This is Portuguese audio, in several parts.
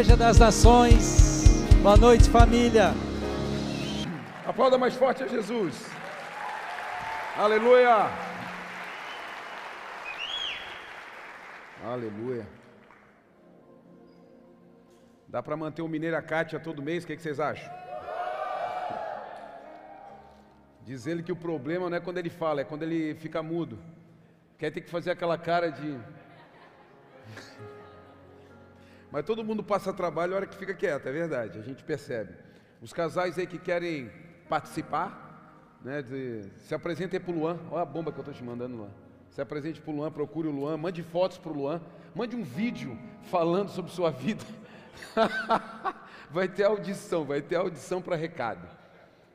Igreja das Nações. Boa noite, família. Aplauda mais forte a Jesus. Aleluia. Aleluia. Dá para manter o Mineiro a Cátia todo mês? O que, que vocês acham? Diz ele que o problema não é quando ele fala, é quando ele fica mudo. Quer ter que fazer aquela cara de. Mas todo mundo passa trabalho a hora que fica quieto, é verdade, a gente percebe. Os casais aí que querem participar, né, de, se apresentem para o Luan. Olha a bomba que eu estou te mandando, Luan. Se apresente para o Luan, procure o Luan, mande fotos para o Luan, mande um vídeo falando sobre sua vida. vai ter audição, vai ter audição para recado.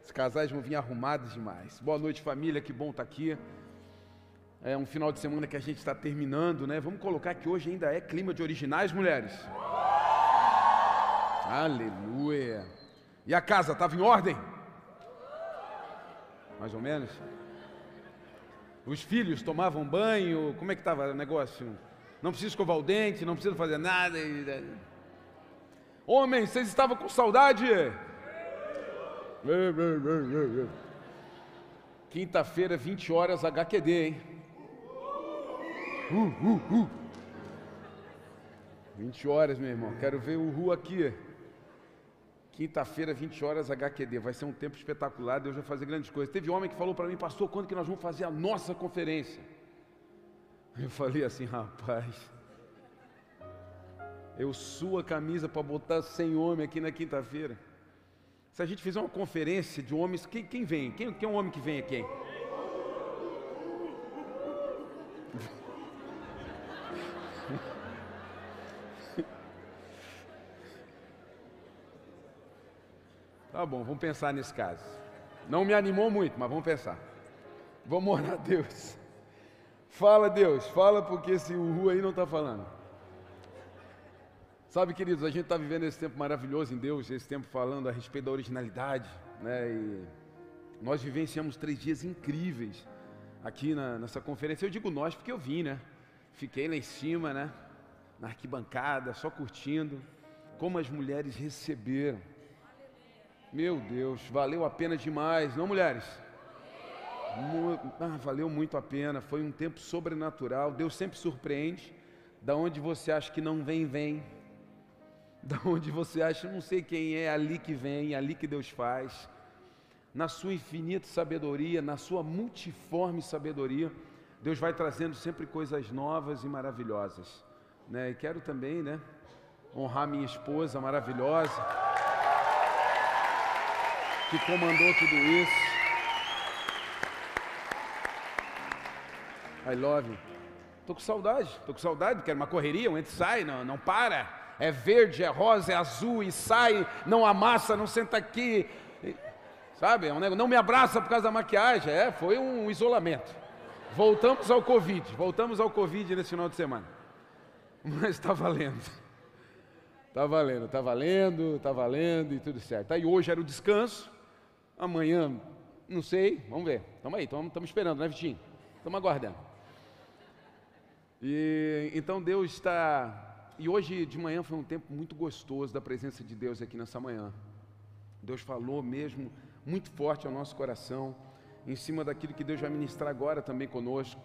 Os casais vão vir arrumados demais. Boa noite, família, que bom estar tá aqui. É um final de semana que a gente está terminando, né? Vamos colocar que hoje ainda é clima de originais, mulheres. Aleluia. E a casa estava em ordem? Mais ou menos. Os filhos tomavam banho, como é que estava o negócio? Não precisa escovar o dente, não precisa fazer nada. Homens, vocês estavam com saudade? Quinta-feira, 20 horas, HQD, hein? Uh, uh, uh. 20 horas, meu irmão. Quero ver o Ru aqui. Quinta-feira, 20 horas, HQD. Vai ser um tempo espetacular. Deus vai fazer grandes coisas. Teve homem que falou para mim, pastor, quando que nós vamos fazer a nossa conferência? Eu falei assim, rapaz. Eu suo a camisa para botar 100 homens aqui na quinta-feira. Se a gente fizer uma conferência de homens, quem, quem vem? Quem, quem é um homem que vem aqui? Tá bom, vamos pensar nesse caso. Não me animou muito, mas vamos pensar. Vamos orar a Deus. Fala, Deus, fala porque esse Uhu aí não está falando. Sabe, queridos, a gente está vivendo esse tempo maravilhoso em Deus, esse tempo falando a respeito da originalidade, né? E nós vivenciamos três dias incríveis aqui na, nessa conferência. Eu digo nós porque eu vim, né? Fiquei lá em cima, né? Na arquibancada, só curtindo. Como as mulheres receberam meu Deus, valeu a pena demais, não mulheres? Ah, valeu muito a pena, foi um tempo sobrenatural. Deus sempre surpreende. Da onde você acha que não vem, vem. Da onde você acha, não sei quem é, ali que vem, ali que Deus faz. Na sua infinita sabedoria, na sua multiforme sabedoria, Deus vai trazendo sempre coisas novas e maravilhosas. Né? E quero também, né, honrar minha esposa maravilhosa que comandou tudo isso. I love you. Tô com saudade, tô com saudade, quero uma correria, um entra e sai, não, não para. É verde, é rosa, é azul e sai, não amassa, não senta aqui. Sabe, é não me abraça por causa da maquiagem. É, foi um isolamento. Voltamos ao Covid, voltamos ao Covid nesse final de semana. Mas está valendo. Está valendo, está valendo, está valendo e tudo certo. Aí hoje era o descanso. Amanhã, não sei, vamos ver. Estamos aí, estamos esperando, né, Vitinho? Estamos aguardando. E então Deus está. E hoje de manhã foi um tempo muito gostoso da presença de Deus aqui nessa manhã. Deus falou mesmo muito forte ao nosso coração, em cima daquilo que Deus vai ministrar agora também conosco.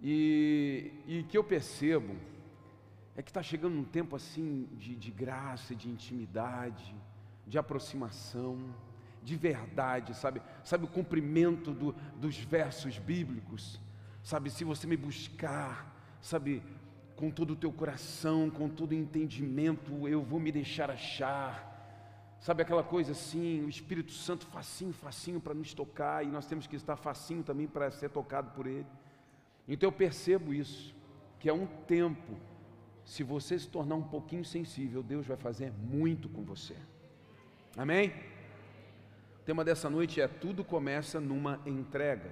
E, e que eu percebo é que está chegando um tempo assim de, de graça, de intimidade, de aproximação de verdade, sabe? Sabe o cumprimento do, dos versos bíblicos? Sabe, se você me buscar, sabe, com todo o teu coração, com todo o entendimento, eu vou me deixar achar. Sabe aquela coisa assim, o Espírito Santo facinho, facinho para nos tocar, e nós temos que estar facinho também para ser tocado por Ele. Então eu percebo isso, que é um tempo, se você se tornar um pouquinho sensível, Deus vai fazer muito com você. Amém? tema dessa noite é Tudo começa numa entrega.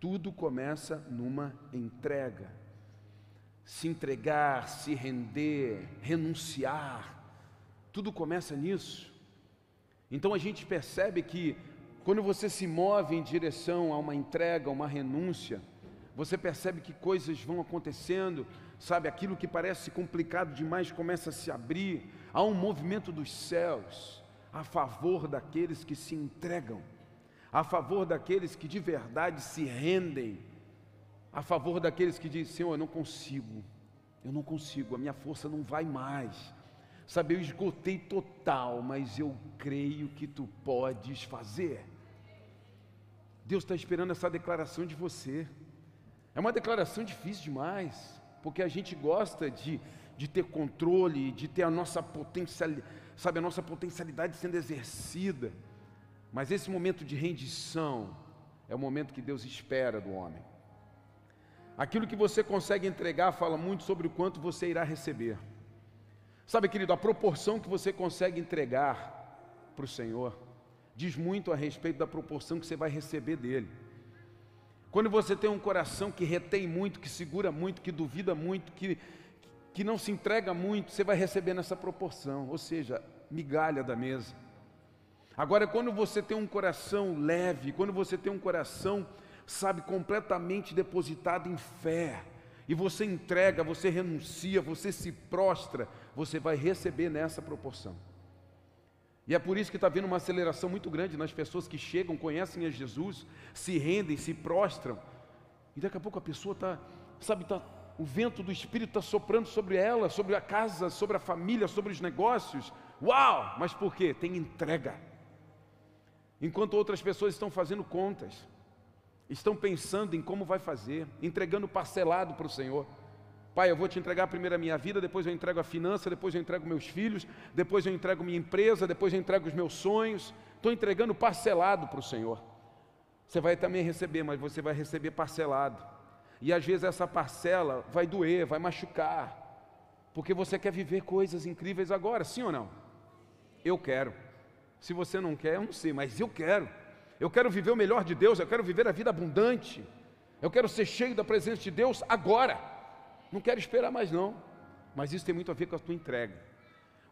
Tudo começa numa entrega. Se entregar, se render, renunciar, tudo começa nisso. Então a gente percebe que quando você se move em direção a uma entrega, uma renúncia, você percebe que coisas vão acontecendo, sabe? Aquilo que parece complicado demais começa a se abrir, há um movimento dos céus a favor daqueles que se entregam, a favor daqueles que de verdade se rendem, a favor daqueles que dizem: Senhor, eu não consigo, eu não consigo, a minha força não vai mais. Sabe, eu esgotei total, mas eu creio que tu podes fazer. Deus está esperando essa declaração de você. É uma declaração difícil demais, porque a gente gosta de, de ter controle, de ter a nossa potencialidade, sabe, a nossa potencialidade sendo exercida. Mas esse momento de rendição é o momento que Deus espera do homem. Aquilo que você consegue entregar fala muito sobre o quanto você irá receber. Sabe, querido, a proporção que você consegue entregar para o Senhor diz muito a respeito da proporção que você vai receber dele. Quando você tem um coração que retém muito, que segura muito, que duvida muito, que, que não se entrega muito, você vai receber nessa proporção, ou seja, migalha da mesa. Agora, quando você tem um coração leve, quando você tem um coração, sabe, completamente depositado em fé, e você entrega, você renuncia, você se prostra, você vai receber nessa proporção. E é por isso que está havendo uma aceleração muito grande nas pessoas que chegam, conhecem a Jesus, se rendem, se prostram. E daqui a pouco a pessoa está, sabe, tá, o vento do Espírito está soprando sobre ela, sobre a casa, sobre a família, sobre os negócios. Uau! Mas por quê? Tem entrega. Enquanto outras pessoas estão fazendo contas, estão pensando em como vai fazer, entregando parcelado para o Senhor. Pai, eu vou te entregar primeiro a minha vida, depois eu entrego a finança, depois eu entrego meus filhos, depois eu entrego minha empresa, depois eu entrego os meus sonhos. Estou entregando parcelado para o Senhor. Você vai também receber, mas você vai receber parcelado. E às vezes essa parcela vai doer, vai machucar, porque você quer viver coisas incríveis agora, sim ou não? Eu quero. Se você não quer, eu não sei, mas eu quero. Eu quero viver o melhor de Deus, eu quero viver a vida abundante. Eu quero ser cheio da presença de Deus agora. Não quero esperar mais não. Mas isso tem muito a ver com a tua entrega.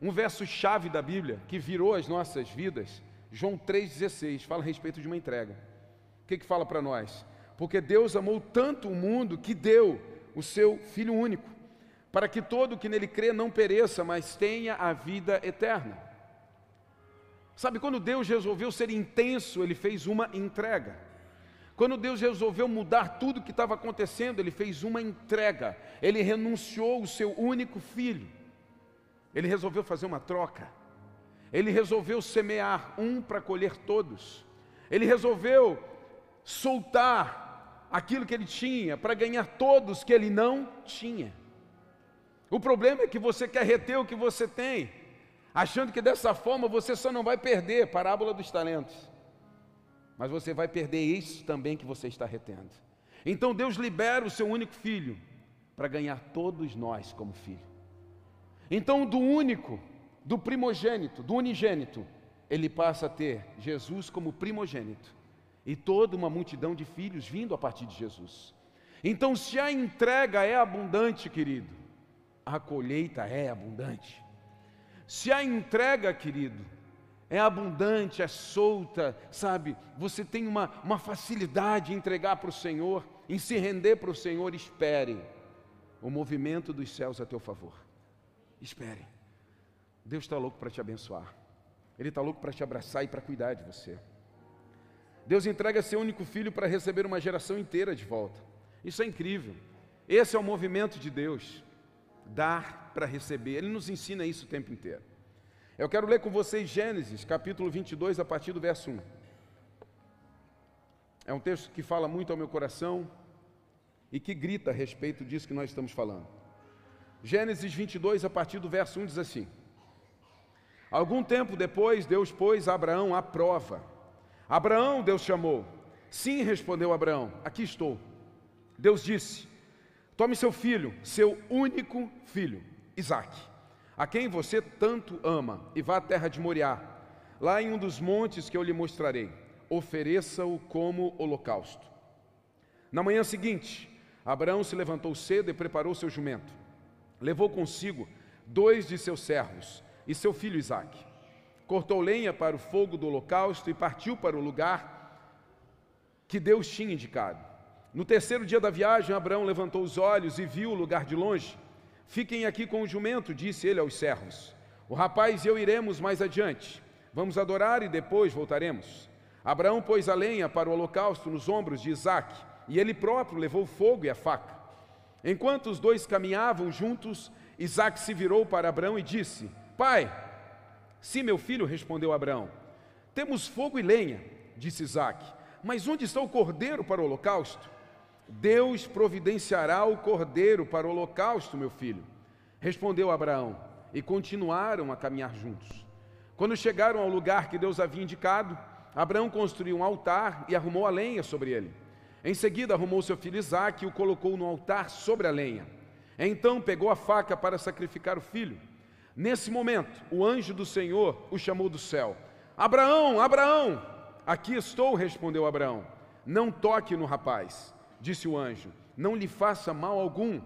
Um verso chave da Bíblia que virou as nossas vidas, João 3,16, fala a respeito de uma entrega. O que, que fala para nós? Porque Deus amou tanto o mundo que deu o seu Filho único, para que todo que nele crê não pereça, mas tenha a vida eterna. Sabe, quando Deus resolveu ser intenso, ele fez uma entrega. Quando Deus resolveu mudar tudo o que estava acontecendo, Ele fez uma entrega, Ele renunciou o seu único filho, Ele resolveu fazer uma troca, Ele resolveu semear um para colher todos, Ele resolveu soltar aquilo que Ele tinha para ganhar todos que Ele não tinha. O problema é que você quer reter o que você tem, achando que dessa forma você só não vai perder. Parábola dos talentos mas você vai perder isso também que você está retendo. Então Deus libera o seu único filho para ganhar todos nós como filho. Então, do único, do primogênito, do unigênito, ele passa a ter Jesus como primogênito e toda uma multidão de filhos vindo a partir de Jesus. Então, se a entrega é abundante, querido, a colheita é abundante. Se a entrega, querido, é abundante, é solta, sabe? Você tem uma, uma facilidade em entregar para o Senhor, em se render para o Senhor. Espere o movimento dos céus a teu favor. Espere. Deus está louco para te abençoar. Ele está louco para te abraçar e para cuidar de você. Deus entrega seu único filho para receber uma geração inteira de volta. Isso é incrível. Esse é o movimento de Deus. Dar para receber. Ele nos ensina isso o tempo inteiro. Eu quero ler com vocês Gênesis, capítulo 22, a partir do verso 1. É um texto que fala muito ao meu coração e que grita a respeito disso que nós estamos falando. Gênesis 22, a partir do verso 1, diz assim: Algum tempo depois, Deus pôs Abraão à prova. Abraão, Deus chamou. Sim, respondeu Abraão, aqui estou. Deus disse: Tome seu filho, seu único filho, Isaque a quem você tanto ama, e vá à terra de Moriá, lá em um dos montes que eu lhe mostrarei. Ofereça-o como holocausto. Na manhã seguinte, Abraão se levantou cedo e preparou seu jumento. Levou consigo dois de seus servos e seu filho Isaque. Cortou lenha para o fogo do holocausto e partiu para o lugar que Deus tinha indicado. No terceiro dia da viagem, Abraão levantou os olhos e viu o lugar de longe. Fiquem aqui com o jumento, disse ele aos servos. O rapaz e eu iremos mais adiante. Vamos adorar e depois voltaremos. Abraão pôs a lenha para o holocausto nos ombros de Isaac, e ele próprio levou o fogo e a faca. Enquanto os dois caminhavam juntos, Isaac se virou para Abraão e disse: Pai, sim, meu filho, respondeu Abraão. Temos fogo e lenha, disse Isaac, mas onde está o cordeiro para o holocausto? Deus providenciará o cordeiro para o holocausto, meu filho, respondeu Abraão, e continuaram a caminhar juntos. Quando chegaram ao lugar que Deus havia indicado, Abraão construiu um altar e arrumou a lenha sobre ele. Em seguida, arrumou seu filho Isaque e o colocou no altar sobre a lenha. Então pegou a faca para sacrificar o filho. Nesse momento, o anjo do Senhor o chamou do céu: Abraão, Abraão! Aqui estou, respondeu Abraão. Não toque no rapaz, disse o anjo, não lhe faça mal algum.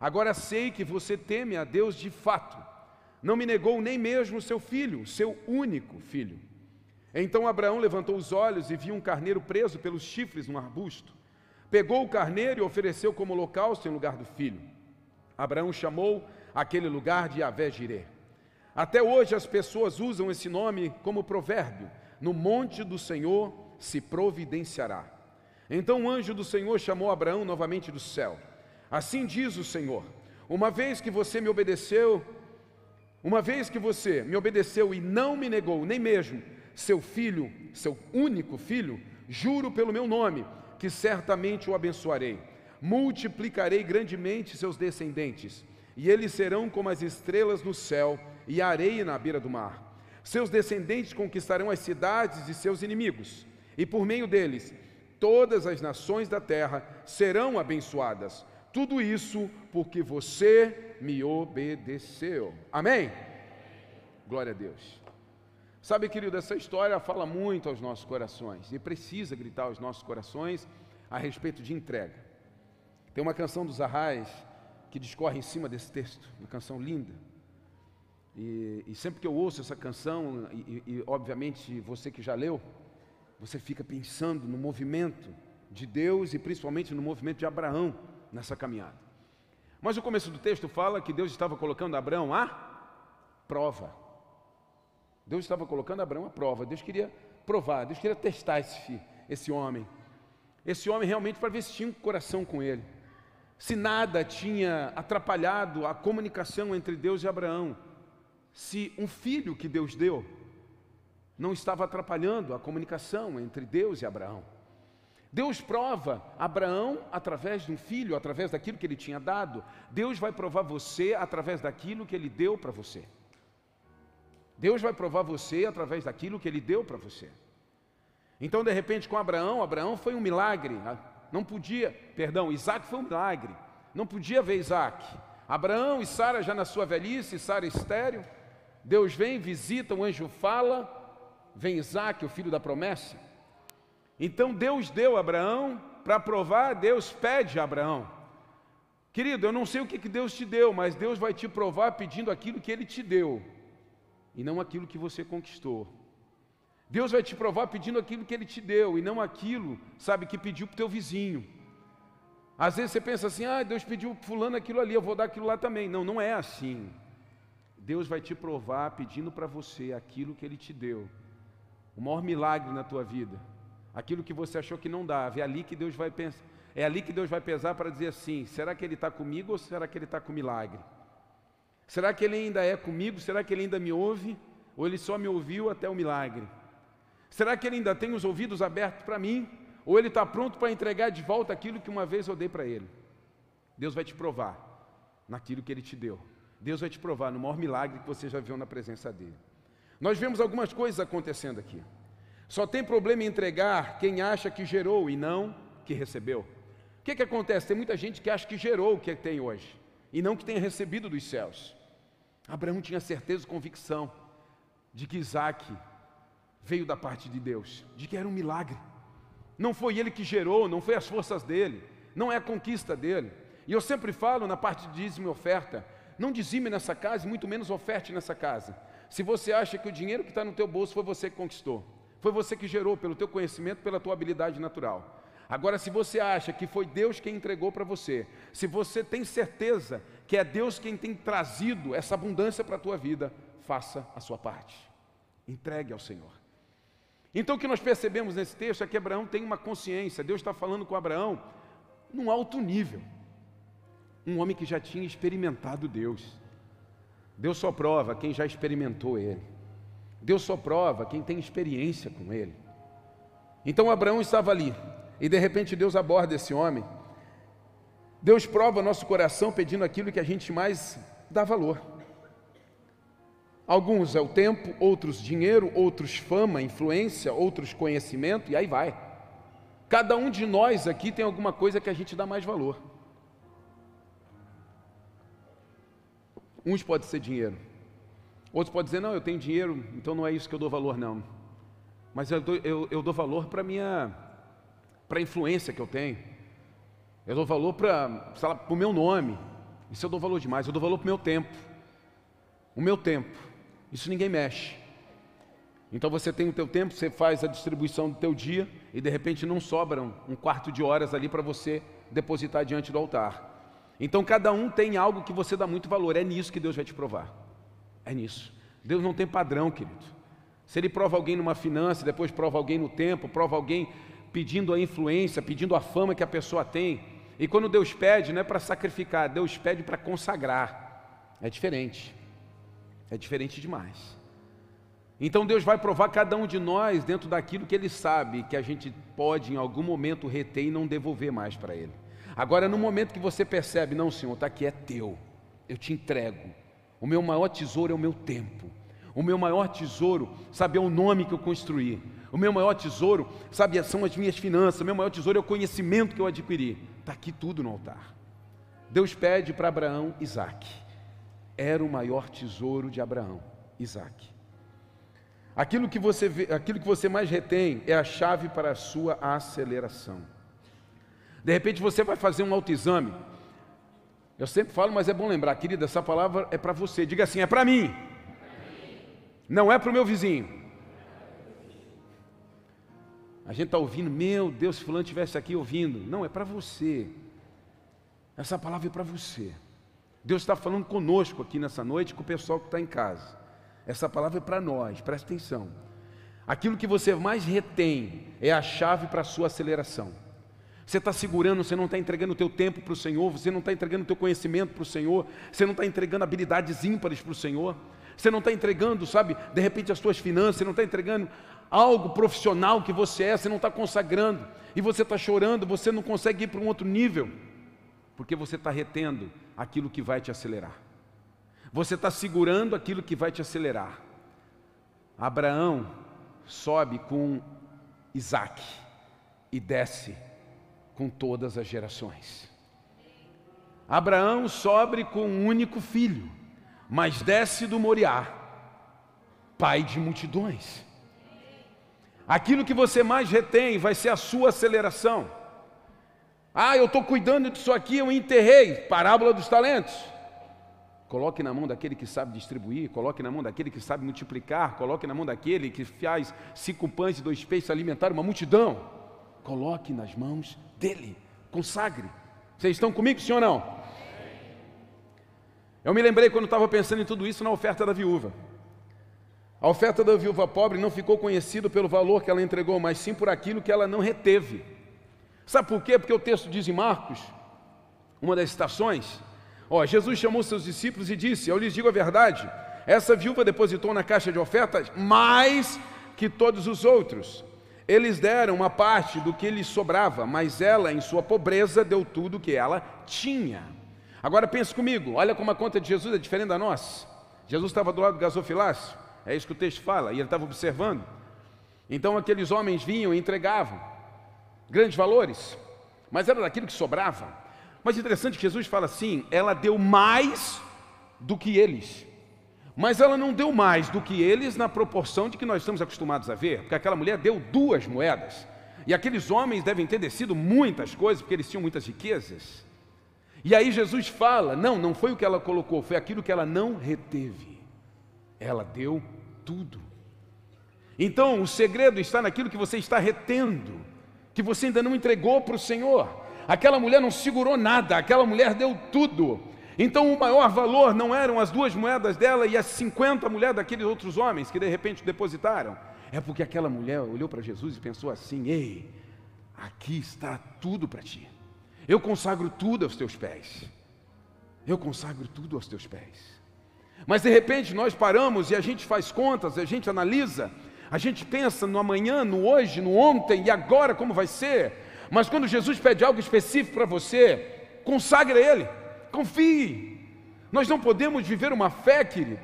Agora sei que você teme a Deus de fato. Não me negou nem mesmo seu filho, seu único filho. Então Abraão levantou os olhos e viu um carneiro preso pelos chifres num arbusto. Pegou o carneiro e ofereceu como holocausto em lugar do filho. Abraão chamou aquele lugar de Avé Jireh. Até hoje as pessoas usam esse nome como provérbio: no monte do Senhor se providenciará. Então o anjo do Senhor chamou Abraão novamente do céu. Assim diz o Senhor: Uma vez que você me obedeceu, uma vez que você me obedeceu e não me negou, nem mesmo seu filho, seu único filho, juro pelo meu nome, que certamente o abençoarei. Multiplicarei grandemente seus descendentes, e eles serão como as estrelas no céu e a areia na beira do mar. Seus descendentes conquistarão as cidades de seus inimigos, e por meio deles todas as nações da terra serão abençoadas. Tudo isso porque você me obedeceu. Amém? Glória a Deus. Sabe, querido, essa história fala muito aos nossos corações e precisa gritar aos nossos corações a respeito de entrega. Tem uma canção dos Arrais que discorre em cima desse texto, uma canção linda. E, e sempre que eu ouço essa canção, e, e obviamente você que já leu, você fica pensando no movimento de Deus e principalmente no movimento de Abraão nessa caminhada. Mas o começo do texto fala que Deus estava colocando Abraão à prova. Deus estava colocando Abraão à prova. Deus queria provar, Deus queria testar esse, esse homem. Esse homem realmente para ver se tinha um coração com ele. Se nada tinha atrapalhado a comunicação entre Deus e Abraão. Se um filho que Deus deu não estava atrapalhando a comunicação entre Deus e Abraão. Deus prova Abraão através de um filho, através daquilo que ele tinha dado. Deus vai provar você através daquilo que ele deu para você. Deus vai provar você através daquilo que Ele deu para você. Então, de repente, com Abraão, Abraão foi um milagre. Ah, não podia, perdão, Isaac foi um milagre. Não podia ver Isaac. Abraão e Sara já na sua velhice, Sara estéreo. Deus vem, visita, o anjo fala, vem Isaac, o filho da promessa. Então Deus deu a Abraão para provar, Deus pede a Abraão. Querido, eu não sei o que Deus te deu, mas Deus vai te provar pedindo aquilo que Ele te deu e não aquilo que você conquistou. Deus vai te provar pedindo aquilo que Ele te deu e não aquilo, sabe, que pediu para o teu vizinho. Às vezes você pensa assim, ah, Deus pediu fulano aquilo ali, eu vou dar aquilo lá também. Não, não é assim. Deus vai te provar pedindo para você aquilo que Ele te deu. O maior milagre na tua vida. Aquilo que você achou que não dava. É ali que Deus vai pensar. É ali que Deus vai pesar para dizer assim: será que Ele está comigo ou será que Ele está com milagre? Será que ele ainda é comigo? Será que ele ainda me ouve? Ou ele só me ouviu até o milagre? Será que ele ainda tem os ouvidos abertos para mim? Ou ele está pronto para entregar de volta aquilo que uma vez eu dei para ele? Deus vai te provar naquilo que ele te deu. Deus vai te provar no maior milagre que você já viu na presença dele. Nós vemos algumas coisas acontecendo aqui. Só tem problema em entregar quem acha que gerou e não que recebeu. O que, que acontece? Tem muita gente que acha que gerou o que tem hoje e não que tenha recebido dos céus. Abraão tinha certeza e convicção de que Isaac veio da parte de Deus, de que era um milagre. Não foi ele que gerou, não foi as forças dele, não é a conquista dele. E eu sempre falo na parte de dízimo e oferta, não dizime nessa casa muito menos oferte nessa casa. Se você acha que o dinheiro que está no teu bolso foi você que conquistou, foi você que gerou pelo teu conhecimento, pela tua habilidade natural. Agora, se você acha que foi Deus quem entregou para você, se você tem certeza que é Deus quem tem trazido essa abundância para a tua vida, faça a sua parte. Entregue ao Senhor. Então o que nós percebemos nesse texto é que Abraão tem uma consciência, Deus está falando com Abraão num alto nível. Um homem que já tinha experimentado Deus. Deus só prova quem já experimentou Ele. Deus só prova quem tem experiência com Ele. Então Abraão estava ali, e de repente Deus aborda esse homem. Deus prova nosso coração pedindo aquilo que a gente mais dá valor. Alguns é o tempo, outros dinheiro, outros fama, influência, outros conhecimento, e aí vai. Cada um de nós aqui tem alguma coisa que a gente dá mais valor. Uns pode ser dinheiro, outros podem dizer, não, eu tenho dinheiro, então não é isso que eu dou valor, não. Mas eu dou, eu, eu dou valor para a minha, para a influência que eu tenho. Eu dou valor para o meu nome. Isso eu dou valor demais. Eu dou valor para o meu tempo. O meu tempo. Isso ninguém mexe. Então você tem o teu tempo, você faz a distribuição do teu dia e de repente não sobram um quarto de horas ali para você depositar diante do altar. Então cada um tem algo que você dá muito valor. É nisso que Deus vai te provar. É nisso. Deus não tem padrão, querido. Se ele prova alguém numa finança, depois prova alguém no tempo, prova alguém pedindo a influência, pedindo a fama que a pessoa tem. E quando Deus pede, não é para sacrificar, Deus pede para consagrar. É diferente. É diferente demais. Então Deus vai provar cada um de nós dentro daquilo que Ele sabe que a gente pode em algum momento reter e não devolver mais para Ele. Agora, no momento que você percebe, não, Senhor, está aqui, é teu, eu te entrego. O meu maior tesouro é o meu tempo. O meu maior tesouro, sabe, é o nome que eu construí. O meu maior tesouro, sabe, são as minhas finanças. O meu maior tesouro é o conhecimento que eu adquiri. Está aqui tudo no altar. Deus pede para Abraão Isaac era o maior tesouro de Abraão, Isaac. Aquilo que você, vê, aquilo que você mais retém é a chave para a sua aceleração. De repente você vai fazer um autoexame. Eu sempre falo, mas é bom lembrar, querida, essa palavra é para você. Diga assim: é para mim. Não é para o meu vizinho. A gente está ouvindo, meu Deus, se fulano estivesse aqui ouvindo. Não, é para você. Essa palavra é para você. Deus está falando conosco aqui nessa noite, com o pessoal que está em casa. Essa palavra é para nós, presta atenção. Aquilo que você mais retém é a chave para a sua aceleração. Você está segurando, você não está entregando o teu tempo para o Senhor, você não está entregando o teu conhecimento para o Senhor, você não está entregando habilidades ímpares para o Senhor, você não está entregando, sabe, de repente as suas finanças, você não está entregando algo profissional que você é, você não está consagrando, e você está chorando, você não consegue ir para um outro nível, porque você está retendo aquilo que vai te acelerar. Você está segurando aquilo que vai te acelerar. Abraão sobe com Isaac e desce com todas as gerações. Abraão sobe com um único filho, mas desce do Moriá, pai de multidões. Aquilo que você mais retém vai ser a sua aceleração. Ah, eu estou cuidando disso aqui, eu enterrei. Parábola dos talentos. Coloque na mão daquele que sabe distribuir, coloque na mão daquele que sabe multiplicar, coloque na mão daquele que faz cinco pães e dois peixes alimentar uma multidão. Coloque nas mãos dele, consagre. Vocês estão comigo, ou não? Eu me lembrei quando estava pensando em tudo isso na oferta da viúva. A oferta da viúva pobre não ficou conhecida pelo valor que ela entregou, mas sim por aquilo que ela não reteve. Sabe por quê? Porque o texto diz em Marcos, uma das citações, ó, Jesus chamou seus discípulos e disse: Eu lhes digo a verdade, essa viúva depositou na caixa de ofertas mais que todos os outros. Eles deram uma parte do que lhes sobrava, mas ela, em sua pobreza, deu tudo o que ela tinha. Agora pense comigo, olha como a conta de Jesus é diferente da nossa. Jesus estava do lado do gasofilácio, é isso que o texto fala, e ele estava observando. Então aqueles homens vinham e entregavam grandes valores, mas era daquilo que sobrava. Mas interessante Jesus fala assim: ela deu mais do que eles. Mas ela não deu mais do que eles na proporção de que nós estamos acostumados a ver, porque aquela mulher deu duas moedas. E aqueles homens devem ter descido muitas coisas, porque eles tinham muitas riquezas. E aí Jesus fala: não, não foi o que ela colocou, foi aquilo que ela não reteve. Ela deu tudo. Então, o segredo está naquilo que você está retendo que você ainda não entregou para o Senhor. Aquela mulher não segurou nada, aquela mulher deu tudo. Então o maior valor não eram as duas moedas dela e as 50 mulheres daqueles outros homens que de repente depositaram. É porque aquela mulher olhou para Jesus e pensou assim: Ei, aqui está tudo para ti. Eu consagro tudo aos teus pés. Eu consagro tudo aos teus pés. Mas de repente nós paramos e a gente faz contas, a gente analisa, a gente pensa no amanhã, no hoje, no ontem e agora como vai ser. Mas quando Jesus pede algo específico para você, consagre Ele, confie. Nós não podemos viver uma fé, querido,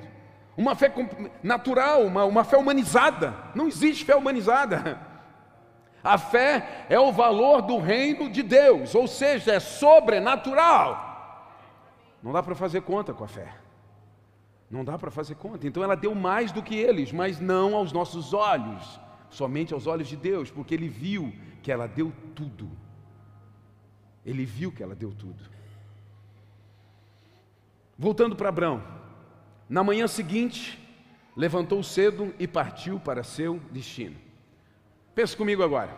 uma fé natural, uma, uma fé humanizada. Não existe fé humanizada. A fé é o valor do reino de Deus, ou seja, é sobrenatural. Não dá para fazer conta com a fé. Não dá para fazer conta. Então ela deu mais do que eles, mas não aos nossos olhos, somente aos olhos de Deus, porque ele viu que ela deu tudo. Ele viu que ela deu tudo. Voltando para Abraão, na manhã seguinte, levantou cedo e partiu para seu destino. Pensa comigo agora.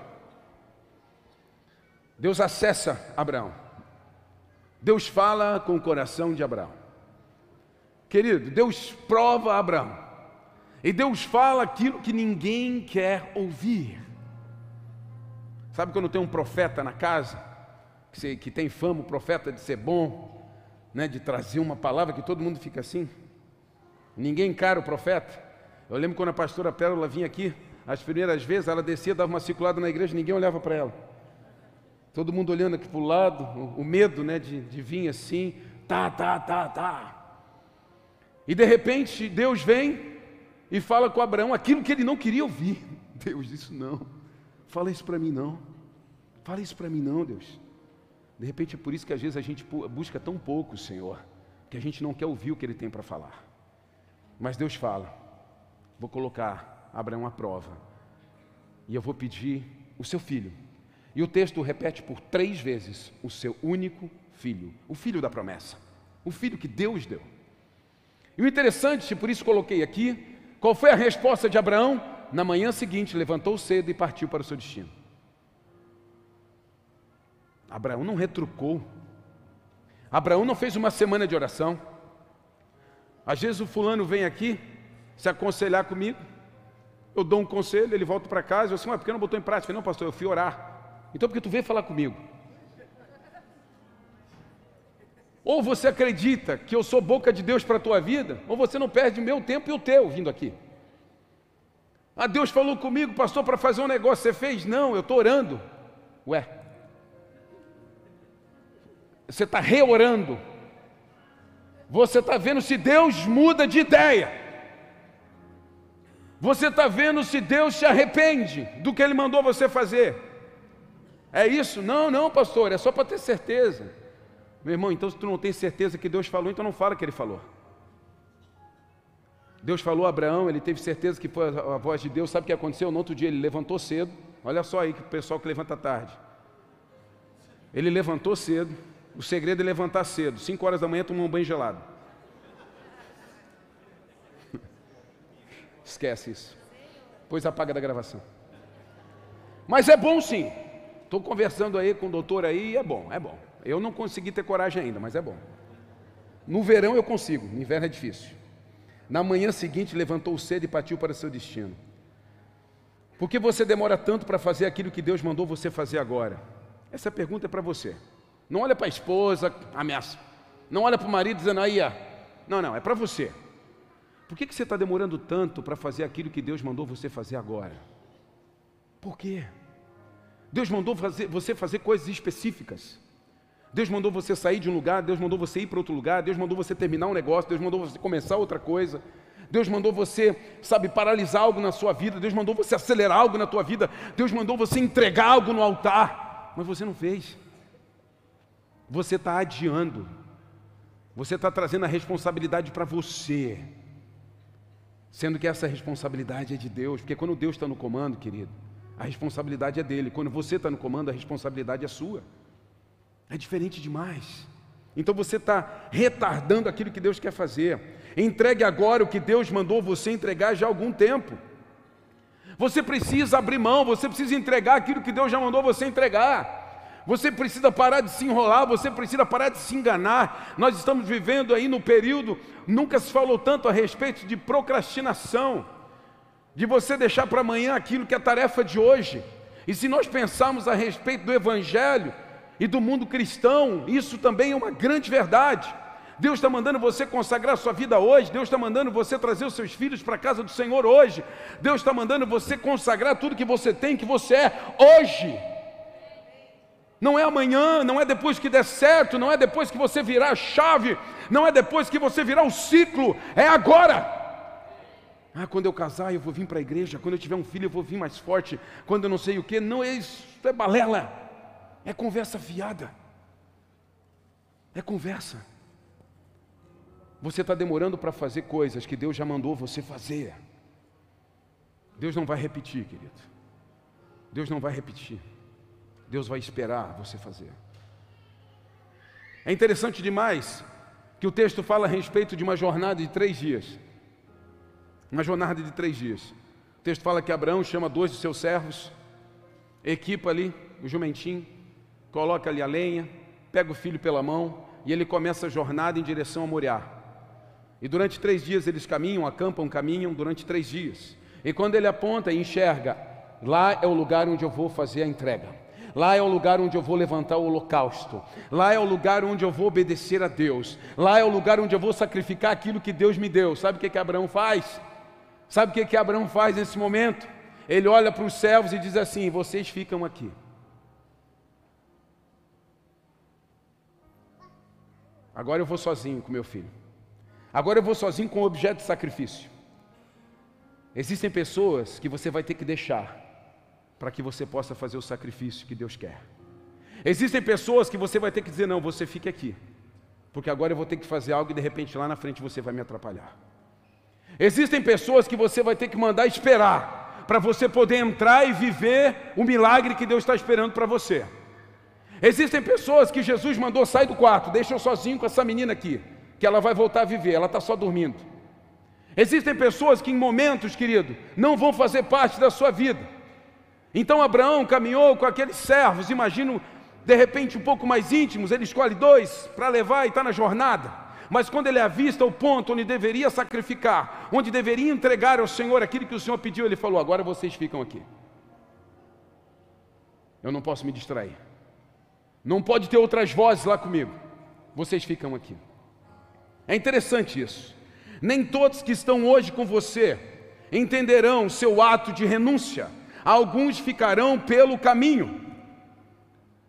Deus acessa Abraão. Deus fala com o coração de Abraão. Querido, Deus prova Abraão. E Deus fala aquilo que ninguém quer ouvir. Sabe quando tem um profeta na casa, que, tem fama, o profeta de ser bom, né, de trazer uma palavra que todo mundo fica assim? Ninguém encara o profeta. Eu lembro quando a pastora Pérola vinha aqui, as primeiras vezes, ela descia, dava uma circulada na igreja, ninguém olhava para ela. Todo mundo olhando aqui para o lado, o, medo né, de, de vir assim, tá, tá, tá, tá. E de repente Deus vem e fala com Abraão aquilo que ele não queria ouvir. Deus, isso não. Fala isso para mim não. Fala isso para mim não, Deus. De repente é por isso que às vezes a gente busca tão pouco, Senhor, que a gente não quer ouvir o que ele tem para falar. Mas Deus fala: Vou colocar Abraão à prova. E eu vou pedir o seu filho. E o texto repete por três vezes: o seu único filho, o filho da promessa, o filho que Deus deu. E o interessante, por isso coloquei aqui, qual foi a resposta de Abraão? Na manhã seguinte, levantou cedo e partiu para o seu destino. Abraão não retrucou. Abraão não fez uma semana de oração. Às vezes o fulano vem aqui se aconselhar comigo. Eu dou um conselho, ele volta para casa, eu assim, por que não botou em prática? Não, pastor, eu fui orar. Então, porque tu veio falar comigo? Ou você acredita que eu sou boca de Deus para a tua vida, ou você não perde o meu tempo e o teu vindo aqui. Ah, Deus falou comigo, pastor, para fazer um negócio, você fez? Não, eu estou orando. Ué, você está reorando. Você está vendo se Deus muda de ideia. Você está vendo se Deus se arrepende do que Ele mandou você fazer. É isso? Não, não, pastor, é só para ter certeza. Meu irmão, então se tu não tem certeza que Deus falou, então não fala que ele falou. Deus falou a Abraão, ele teve certeza que foi a voz de Deus. Sabe o que aconteceu? No outro dia ele levantou cedo. Olha só aí que o pessoal que levanta tarde. Ele levantou cedo. O segredo é levantar cedo. Cinco horas da manhã tomou um banho gelado. Esquece isso. Pois apaga da gravação. Mas é bom sim. Estou conversando aí com o doutor aí, é bom, é bom. Eu não consegui ter coragem ainda, mas é bom. No verão eu consigo, no inverno é difícil. Na manhã seguinte levantou cedo e partiu para seu destino. Por que você demora tanto para fazer aquilo que Deus mandou você fazer agora? Essa pergunta é para você. Não olha para a esposa, ameaça. Não olha para o marido dizendo aí, não, não, é para você. Por que, que você está demorando tanto para fazer aquilo que Deus mandou você fazer agora? Por quê? Deus mandou fazer, você fazer coisas específicas. Deus mandou você sair de um lugar, Deus mandou você ir para outro lugar, Deus mandou você terminar um negócio, Deus mandou você começar outra coisa. Deus mandou você, sabe, paralisar algo na sua vida, Deus mandou você acelerar algo na tua vida, Deus mandou você entregar algo no altar, mas você não fez. Você está adiando, você está trazendo a responsabilidade para você, sendo que essa responsabilidade é de Deus, porque quando Deus está no comando, querido, a responsabilidade é dele, quando você está no comando, a responsabilidade é sua. É diferente demais. Então você está retardando aquilo que Deus quer fazer. Entregue agora o que Deus mandou você entregar já há algum tempo. Você precisa abrir mão, você precisa entregar aquilo que Deus já mandou você entregar. Você precisa parar de se enrolar, você precisa parar de se enganar. Nós estamos vivendo aí no período, nunca se falou tanto a respeito de procrastinação, de você deixar para amanhã aquilo que é tarefa de hoje. E se nós pensarmos a respeito do Evangelho e do mundo cristão, isso também é uma grande verdade. Deus está mandando você consagrar sua vida hoje, Deus está mandando você trazer os seus filhos para a casa do Senhor hoje, Deus está mandando você consagrar tudo que você tem, que você é hoje. Não é amanhã, não é depois que der certo, não é depois que você virar a chave, não é depois que você virar o ciclo, é agora. Ah, quando eu casar eu vou vir para a igreja, quando eu tiver um filho eu vou vir mais forte, quando eu não sei o que, não é isso, é balela, é conversa fiada, é conversa. Você está demorando para fazer coisas que Deus já mandou você fazer. Deus não vai repetir, querido. Deus não vai repetir. Deus vai esperar você fazer. É interessante demais que o texto fala a respeito de uma jornada de três dias. Uma jornada de três dias. O texto fala que Abraão chama dois de seus servos, equipa ali o jumentinho, coloca ali a lenha, pega o filho pela mão e ele começa a jornada em direção a Moriá. E durante três dias eles caminham, acampam, caminham durante três dias. E quando ele aponta e enxerga, lá é o lugar onde eu vou fazer a entrega. Lá é o lugar onde eu vou levantar o holocausto. Lá é o lugar onde eu vou obedecer a Deus. Lá é o lugar onde eu vou sacrificar aquilo que Deus me deu. Sabe o que, que Abraão faz? Sabe o que, que Abraão faz nesse momento? Ele olha para os servos e diz assim: Vocês ficam aqui. Agora eu vou sozinho com meu filho. Agora eu vou sozinho com o objeto de sacrifício. Existem pessoas que você vai ter que deixar para que você possa fazer o sacrifício que Deus quer. Existem pessoas que você vai ter que dizer: não, você fique aqui, porque agora eu vou ter que fazer algo e de repente lá na frente você vai me atrapalhar. Existem pessoas que você vai ter que mandar esperar para você poder entrar e viver o milagre que Deus está esperando para você. Existem pessoas que Jesus mandou sair do quarto, deixa eu sozinho com essa menina aqui que ela vai voltar a viver, ela está só dormindo. Existem pessoas que em momentos, querido, não vão fazer parte da sua vida. Então Abraão caminhou com aqueles servos, imagino de repente um pouco mais íntimos, ele escolhe dois para levar e está na jornada. Mas quando ele avista o ponto onde deveria sacrificar, onde deveria entregar ao Senhor aquilo que o Senhor pediu, ele falou: Agora vocês ficam aqui. Eu não posso me distrair. Não pode ter outras vozes lá comigo. Vocês ficam aqui. É interessante isso. Nem todos que estão hoje com você entenderão seu ato de renúncia. Alguns ficarão pelo caminho.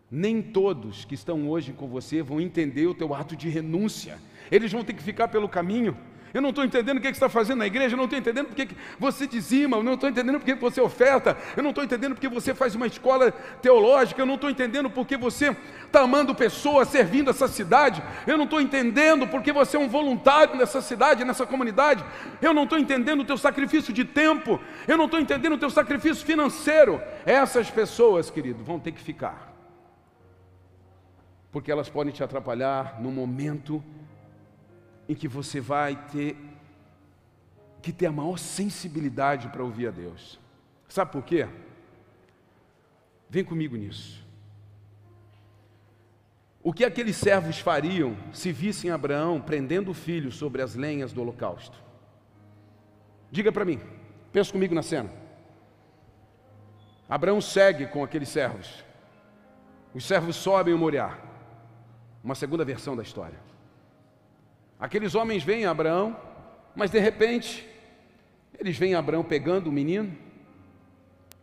Nem todos que estão hoje com você vão entender o teu ato de renúncia. Eles vão ter que ficar pelo caminho. Eu não estou entendendo o que, você está fazendo na igreja, eu não estou entendendo porque você dizima, eu não estou entendendo porque você oferta, eu não estou entendendo porque você faz uma escola teológica, eu não estou entendendo porque você está amando pessoas, servindo essa cidade, eu não estou entendendo porque você é um voluntário nessa cidade, nessa comunidade, eu não estou entendendo o teu sacrifício de tempo, eu não estou entendendo o teu sacrifício financeiro. Essas pessoas, querido, vão ter que ficar, porque elas podem te atrapalhar no momento em que você vai ter que ter a maior sensibilidade para ouvir a Deus. Sabe por quê? Vem comigo nisso. O que aqueles servos fariam se vissem Abraão prendendo o filho sobre as lenhas do holocausto? Diga para mim, pensa comigo na cena. Abraão segue com aqueles servos. Os servos sobem o Moriá. Uma segunda versão da história. Aqueles homens a Abraão, mas de repente, eles veem Abraão pegando o menino,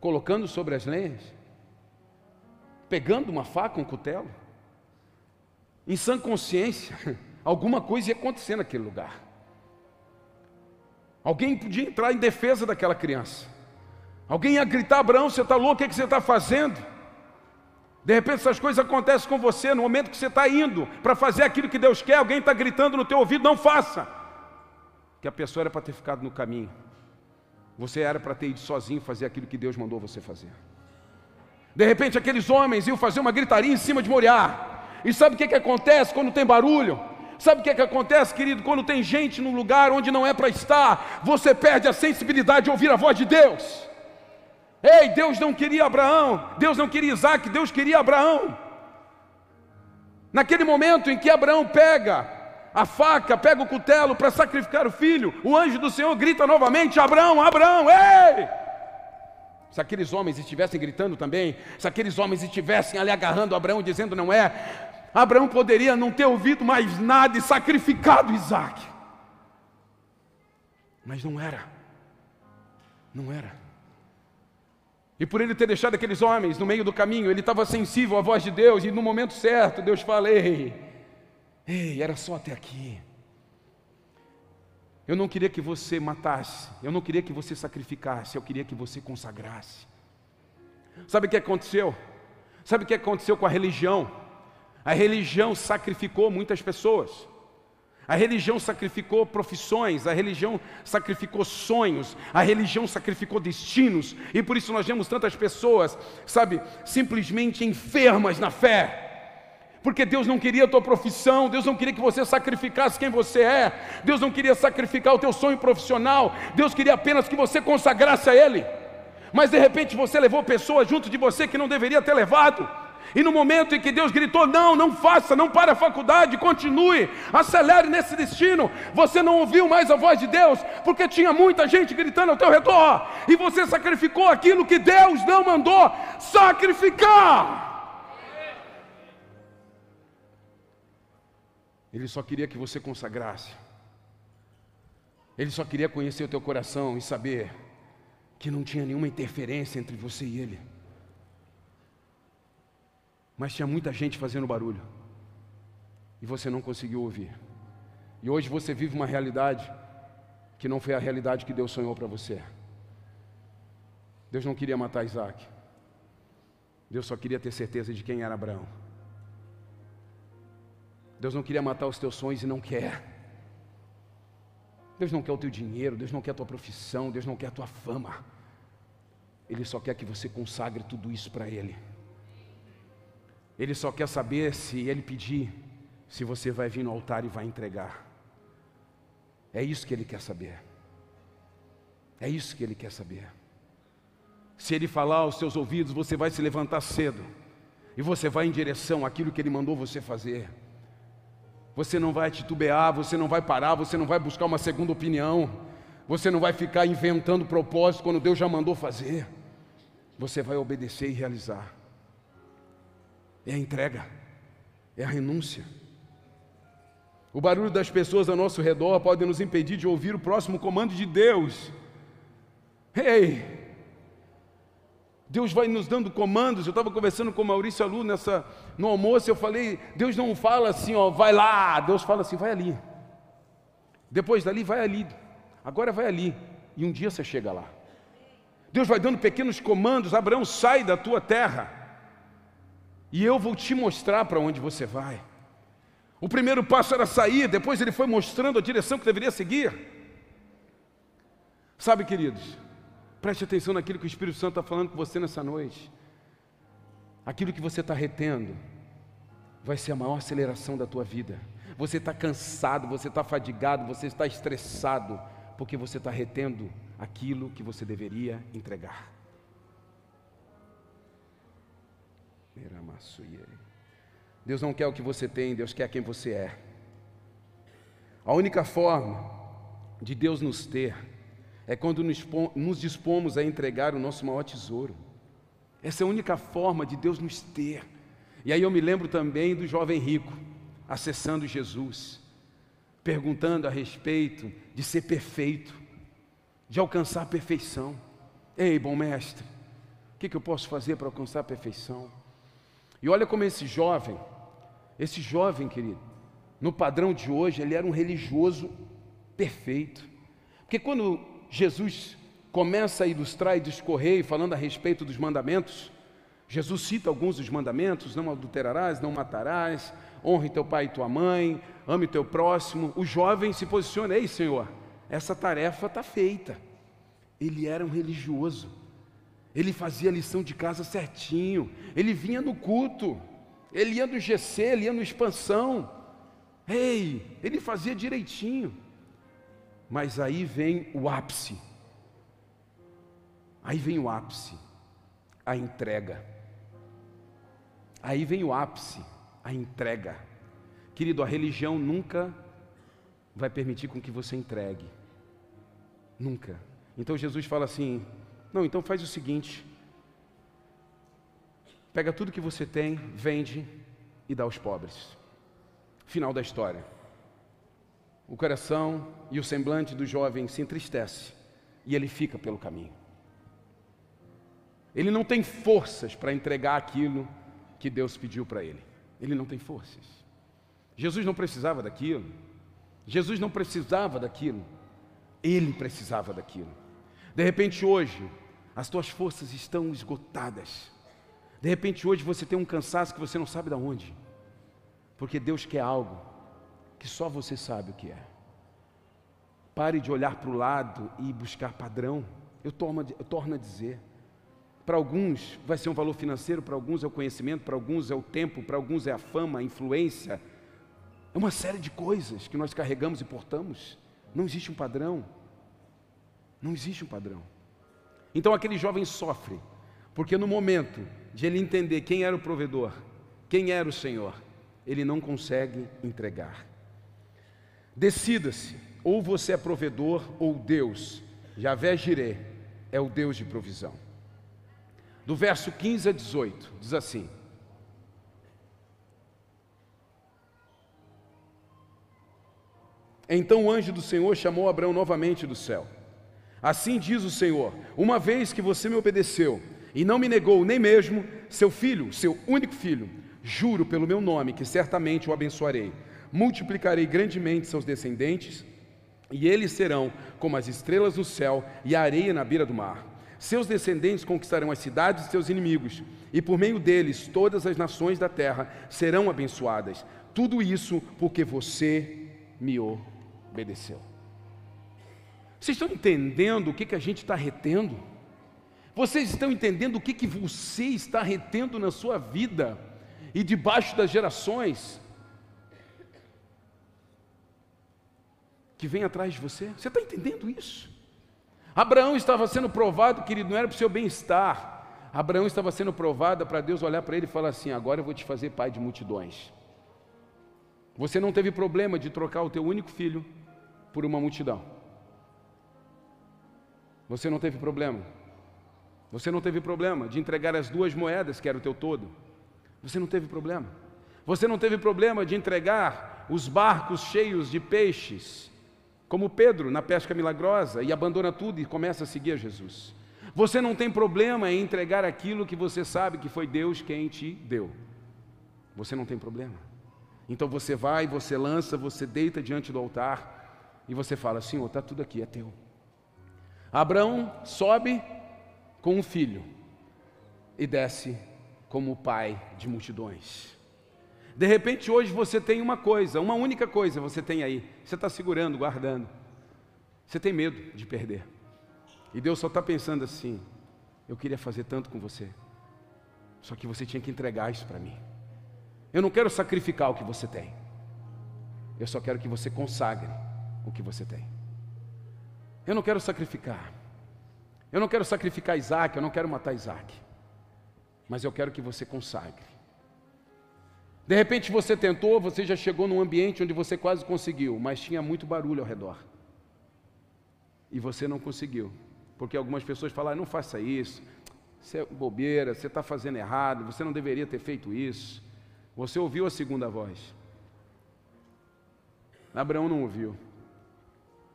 colocando sobre as lenhas, pegando uma faca, um cutelo. Em sã consciência, alguma coisa ia acontecer naquele lugar. Alguém podia entrar em defesa daquela criança. Alguém ia gritar: Abraão, você está louco? O que, é que você está fazendo? De repente essas coisas acontecem com você no momento que você está indo para fazer aquilo que Deus quer, alguém está gritando no teu ouvido, não faça. Que a pessoa era para ter ficado no caminho. Você era para ter ido sozinho fazer aquilo que Deus mandou você fazer. De repente aqueles homens iam fazer uma gritaria em cima de Moriá. E sabe o que, que acontece quando tem barulho? Sabe o que, que acontece, querido? Quando tem gente num lugar onde não é para estar, você perde a sensibilidade de ouvir a voz de Deus. Ei, Deus não queria Abraão, Deus não queria Isaac, Deus queria Abraão. Naquele momento em que Abraão pega a faca, pega o cutelo para sacrificar o filho, o anjo do Senhor grita novamente: Abraão, Abraão, ei! Se aqueles homens estivessem gritando também, se aqueles homens estivessem ali agarrando Abraão, dizendo não é, Abraão poderia não ter ouvido mais nada e sacrificado Isaac. Mas não era, não era. E por ele ter deixado aqueles homens no meio do caminho, ele estava sensível à voz de Deus, e no momento certo, Deus fala: Ei, ei, era só até aqui. Eu não queria que você matasse, eu não queria que você sacrificasse, eu queria que você consagrasse. Sabe o que aconteceu? Sabe o que aconteceu com a religião? A religião sacrificou muitas pessoas. A religião sacrificou profissões, a religião sacrificou sonhos, a religião sacrificou destinos, e por isso nós vemos tantas pessoas, sabe, simplesmente enfermas na fé. Porque Deus não queria a tua profissão, Deus não queria que você sacrificasse quem você é, Deus não queria sacrificar o teu sonho profissional, Deus queria apenas que você consagrasse a Ele. Mas de repente você levou pessoas junto de você que não deveria ter levado. E no momento em que Deus gritou: Não, não faça, não pare a faculdade, continue, acelere nesse destino. Você não ouviu mais a voz de Deus, porque tinha muita gente gritando ao teu redor, e você sacrificou aquilo que Deus não mandou sacrificar. Ele só queria que você consagrasse. Ele só queria conhecer o teu coração e saber que não tinha nenhuma interferência entre você e ele mas tinha muita gente fazendo barulho. E você não conseguiu ouvir. E hoje você vive uma realidade que não foi a realidade que Deus sonhou para você. Deus não queria matar Isaac. Deus só queria ter certeza de quem era Abraão. Deus não queria matar os teus sonhos e não quer. Deus não quer o teu dinheiro, Deus não quer a tua profissão, Deus não quer a tua fama. Ele só quer que você consagre tudo isso para Ele. Ele só quer saber se ele pedir, se você vai vir no altar e vai entregar. É isso que ele quer saber. É isso que ele quer saber. Se ele falar aos seus ouvidos, você vai se levantar cedo e você vai em direção àquilo que ele mandou você fazer. Você não vai titubear, você não vai parar, você não vai buscar uma segunda opinião, você não vai ficar inventando propósito quando Deus já mandou fazer. Você vai obedecer e realizar é a entrega, é a renúncia. O barulho das pessoas ao nosso redor pode nos impedir de ouvir o próximo comando de Deus. Ei! Deus vai nos dando comandos. Eu estava conversando com Maurício Alu nessa, no almoço, eu falei, Deus não fala assim, ó, vai lá, Deus fala assim, vai ali. Depois dali, vai ali. Agora vai ali. E um dia você chega lá. Deus vai dando pequenos comandos, Abraão, sai da tua terra. E eu vou te mostrar para onde você vai. O primeiro passo era sair, depois ele foi mostrando a direção que deveria seguir. Sabe, queridos, preste atenção naquilo que o Espírito Santo está falando com você nessa noite. Aquilo que você está retendo vai ser a maior aceleração da tua vida. Você está cansado, você está fadigado, você está estressado, porque você está retendo aquilo que você deveria entregar. Deus não quer o que você tem, Deus quer quem você é. A única forma de Deus nos ter é quando nos dispomos a entregar o nosso maior tesouro. Essa é a única forma de Deus nos ter. E aí eu me lembro também do jovem rico, acessando Jesus, perguntando a respeito de ser perfeito, de alcançar a perfeição. Ei, bom mestre, o que, que eu posso fazer para alcançar a perfeição? E olha como esse jovem, esse jovem, querido, no padrão de hoje, ele era um religioso perfeito. Porque quando Jesus começa a ilustrar e discorrer, falando a respeito dos mandamentos, Jesus cita alguns dos mandamentos: não adulterarás, não matarás, honre teu pai e tua mãe, ame teu próximo. O jovem se posiciona: Ei, Senhor, essa tarefa está feita. Ele era um religioso. Ele fazia a lição de casa certinho, ele vinha no culto, ele ia no GC, ele ia no expansão. Ei, ele fazia direitinho. Mas aí vem o ápice. Aí vem o ápice, a entrega. Aí vem o ápice, a entrega. Querido, a religião nunca vai permitir com que você entregue. Nunca. Então Jesus fala assim: não, então faz o seguinte: pega tudo que você tem, vende e dá aos pobres. Final da história. O coração e o semblante do jovem se entristece e ele fica pelo caminho. Ele não tem forças para entregar aquilo que Deus pediu para ele. Ele não tem forças. Jesus não precisava daquilo. Jesus não precisava daquilo. Ele precisava daquilo. De repente hoje, as tuas forças estão esgotadas. De repente hoje você tem um cansaço que você não sabe de onde. Porque Deus quer algo que só você sabe o que é. Pare de olhar para o lado e buscar padrão. Eu torno, eu torno a dizer. Para alguns vai ser um valor financeiro, para alguns é o conhecimento, para alguns é o tempo, para alguns é a fama, a influência. É uma série de coisas que nós carregamos e portamos. Não existe um padrão. Não existe um padrão. Então aquele jovem sofre, porque no momento de ele entender quem era o provedor, quem era o Senhor, ele não consegue entregar. Decida-se, ou você é provedor ou Deus. Javé Jireh é o Deus de provisão do verso 15 a 18, diz assim: Então o anjo do Senhor chamou Abraão novamente do céu. Assim diz o Senhor: Uma vez que você me obedeceu e não me negou nem mesmo seu filho, seu único filho, juro pelo meu nome que certamente o abençoarei. Multiplicarei grandemente seus descendentes, e eles serão como as estrelas no céu e a areia na beira do mar. Seus descendentes conquistarão as cidades de seus inimigos, e por meio deles todas as nações da terra serão abençoadas. Tudo isso porque você me obedeceu. Vocês estão entendendo o que, que a gente está retendo? Vocês estão entendendo o que, que você está retendo na sua vida e debaixo das gerações que vem atrás de você? Você está entendendo isso? Abraão estava sendo provado, querido, não era para o seu bem-estar. Abraão estava sendo provado para Deus olhar para ele e falar assim: agora eu vou te fazer pai de multidões. Você não teve problema de trocar o teu único filho por uma multidão. Você não teve problema. Você não teve problema de entregar as duas moedas que era o teu todo. Você não teve problema. Você não teve problema de entregar os barcos cheios de peixes como Pedro na pesca milagrosa e abandona tudo e começa a seguir a Jesus. Você não tem problema em entregar aquilo que você sabe que foi Deus quem te deu. Você não tem problema. Então você vai, você lança, você deita diante do altar e você fala: Senhor, está tudo aqui, é teu. Abraão sobe com um filho e desce como pai de multidões. De repente, hoje você tem uma coisa, uma única coisa você tem aí. Você está segurando, guardando. Você tem medo de perder. E Deus só está pensando assim: eu queria fazer tanto com você. Só que você tinha que entregar isso para mim. Eu não quero sacrificar o que você tem. Eu só quero que você consagre o que você tem. Eu não quero sacrificar. Eu não quero sacrificar Isaac, eu não quero matar Isaac. Mas eu quero que você consagre. De repente você tentou, você já chegou num ambiente onde você quase conseguiu, mas tinha muito barulho ao redor. E você não conseguiu. Porque algumas pessoas falaram: não faça isso, isso é bobeira, você está fazendo errado, você não deveria ter feito isso. Você ouviu a segunda voz. Abraão não ouviu.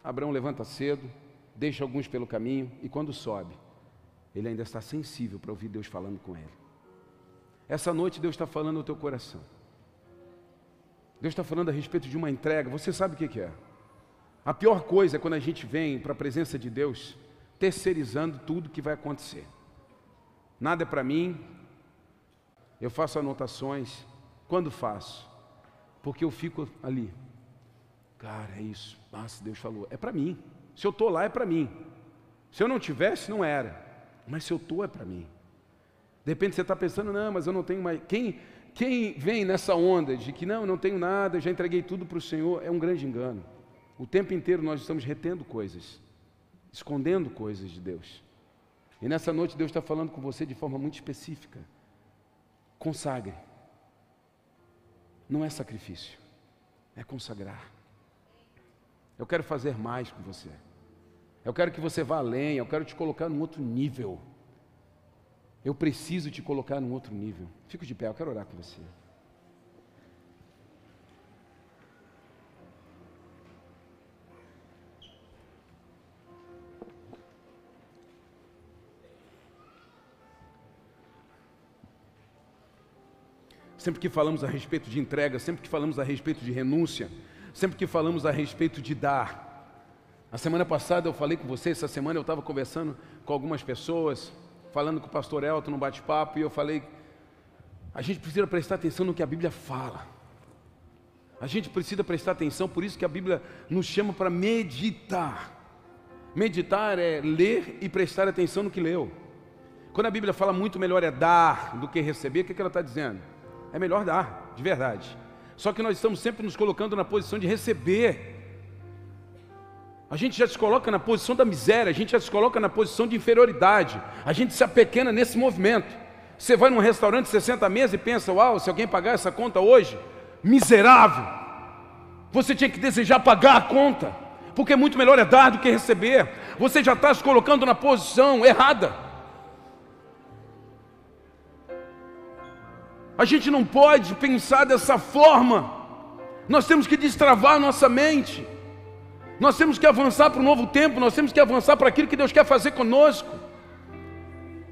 Abraão levanta cedo, deixa alguns pelo caminho e quando sobe, ele ainda está sensível para ouvir Deus falando com ele. Essa noite Deus está falando no teu coração. Deus está falando a respeito de uma entrega. Você sabe o que é? A pior coisa é quando a gente vem para a presença de Deus terceirizando tudo que vai acontecer. Nada é para mim, eu faço anotações. Quando faço? Porque eu fico ali. Cara, é isso. Nossa, Deus falou. É para mim. Se eu estou lá, é para mim. Se eu não tivesse, não era. Mas se eu estou, é para mim. De repente você está pensando, não, mas eu não tenho mais. Quem, quem vem nessa onda de que não, não tenho nada, já entreguei tudo para o Senhor, é um grande engano. O tempo inteiro nós estamos retendo coisas, escondendo coisas de Deus. E nessa noite Deus está falando com você de forma muito específica. Consagre. não é sacrifício, é consagrar. Eu quero fazer mais com você. Eu quero que você vá além, eu quero te colocar num outro nível. Eu preciso te colocar num outro nível. Fico de pé, eu quero orar com você. Sempre que falamos a respeito de entrega, sempre que falamos a respeito de renúncia, sempre que falamos a respeito de dar. A semana passada eu falei com você, essa semana eu estava conversando com algumas pessoas, falando com o pastor Elton no bate-papo, e eu falei: a gente precisa prestar atenção no que a Bíblia fala. A gente precisa prestar atenção, por isso que a Bíblia nos chama para meditar. Meditar é ler e prestar atenção no que leu. Quando a Bíblia fala muito melhor é dar do que receber, o que, que ela está dizendo? é melhor dar, de verdade. Só que nós estamos sempre nos colocando na posição de receber. A gente já se coloca na posição da miséria, a gente já se coloca na posição de inferioridade. A gente se apequena nesse movimento. Você vai num restaurante 60 meses e pensa, uau, se alguém pagar essa conta hoje, miserável. Você tinha que desejar pagar a conta, porque muito melhor é dar do que receber. Você já está se colocando na posição errada. A gente não pode pensar dessa forma. Nós temos que destravar nossa mente. Nós temos que avançar para o novo tempo, nós temos que avançar para aquilo que Deus quer fazer conosco.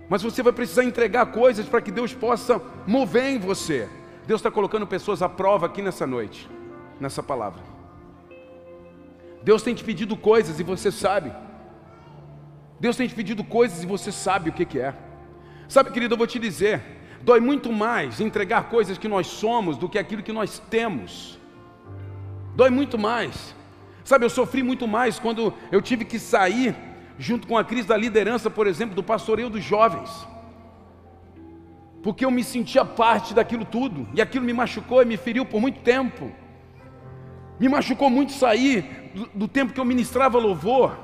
Mas você vai precisar entregar coisas para que Deus possa mover em você. Deus está colocando pessoas à prova aqui nessa noite, nessa palavra. Deus tem te pedido coisas e você sabe. Deus tem te pedido coisas e você sabe o que, que é. Sabe, querido, eu vou te dizer. Dói muito mais entregar coisas que nós somos do que aquilo que nós temos. Dói muito mais. Sabe, eu sofri muito mais quando eu tive que sair junto com a crise da liderança, por exemplo, do pastoreio dos jovens. Porque eu me sentia parte daquilo tudo, e aquilo me machucou e me feriu por muito tempo. Me machucou muito sair do, do tempo que eu ministrava louvor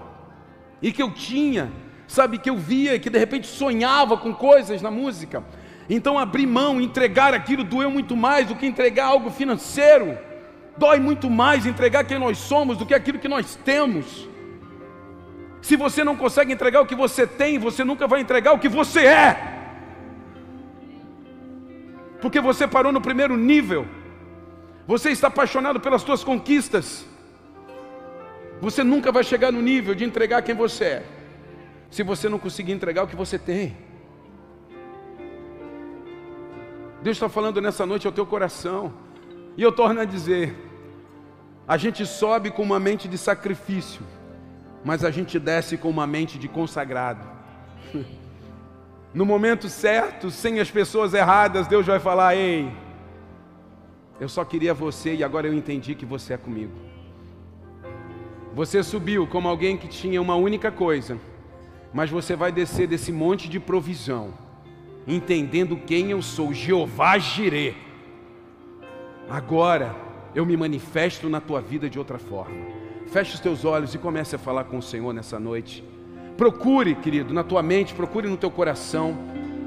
e que eu tinha, sabe, que eu via que de repente sonhava com coisas na música. Então abrir mão, entregar aquilo doeu muito mais do que entregar algo financeiro. Dói muito mais entregar quem nós somos do que aquilo que nós temos. Se você não consegue entregar o que você tem, você nunca vai entregar o que você é. Porque você parou no primeiro nível. Você está apaixonado pelas suas conquistas. Você nunca vai chegar no nível de entregar quem você é. Se você não conseguir entregar o que você tem. Deus está falando nessa noite ao teu coração. E eu torno a dizer: a gente sobe com uma mente de sacrifício, mas a gente desce com uma mente de consagrado. No momento certo, sem as pessoas erradas, Deus vai falar: Ei, eu só queria você e agora eu entendi que você é comigo. Você subiu como alguém que tinha uma única coisa, mas você vai descer desse monte de provisão entendendo quem eu sou, Jeová Jirê. Agora eu me manifesto na tua vida de outra forma. Feche os teus olhos e comece a falar com o Senhor nessa noite. Procure, querido, na tua mente, procure no teu coração.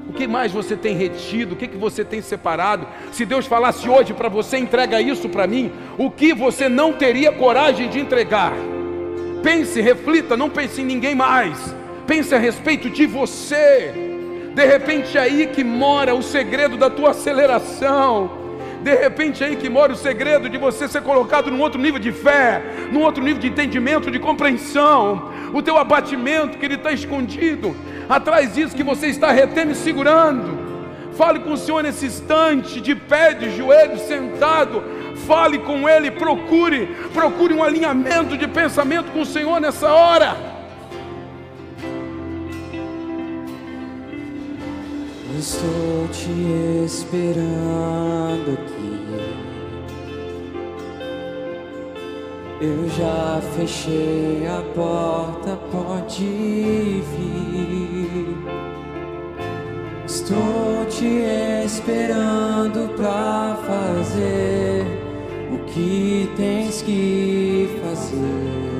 O que mais você tem retido? O que, que você tem separado? Se Deus falasse hoje para você, entrega isso para mim, o que você não teria coragem de entregar? Pense, reflita, não pense em ninguém mais. Pense a respeito de você. De repente é aí que mora o segredo da tua aceleração. De repente é aí que mora o segredo de você ser colocado num outro nível de fé, num outro nível de entendimento, de compreensão. O teu abatimento que ele está escondido, atrás disso que você está retendo e segurando. Fale com o Senhor nesse instante, de pé, de joelho, sentado. Fale com Ele, procure, procure um alinhamento de pensamento com o Senhor nessa hora. Estou te esperando aqui. Eu já fechei a porta, pode vir. Estou te esperando pra fazer o que tens que fazer.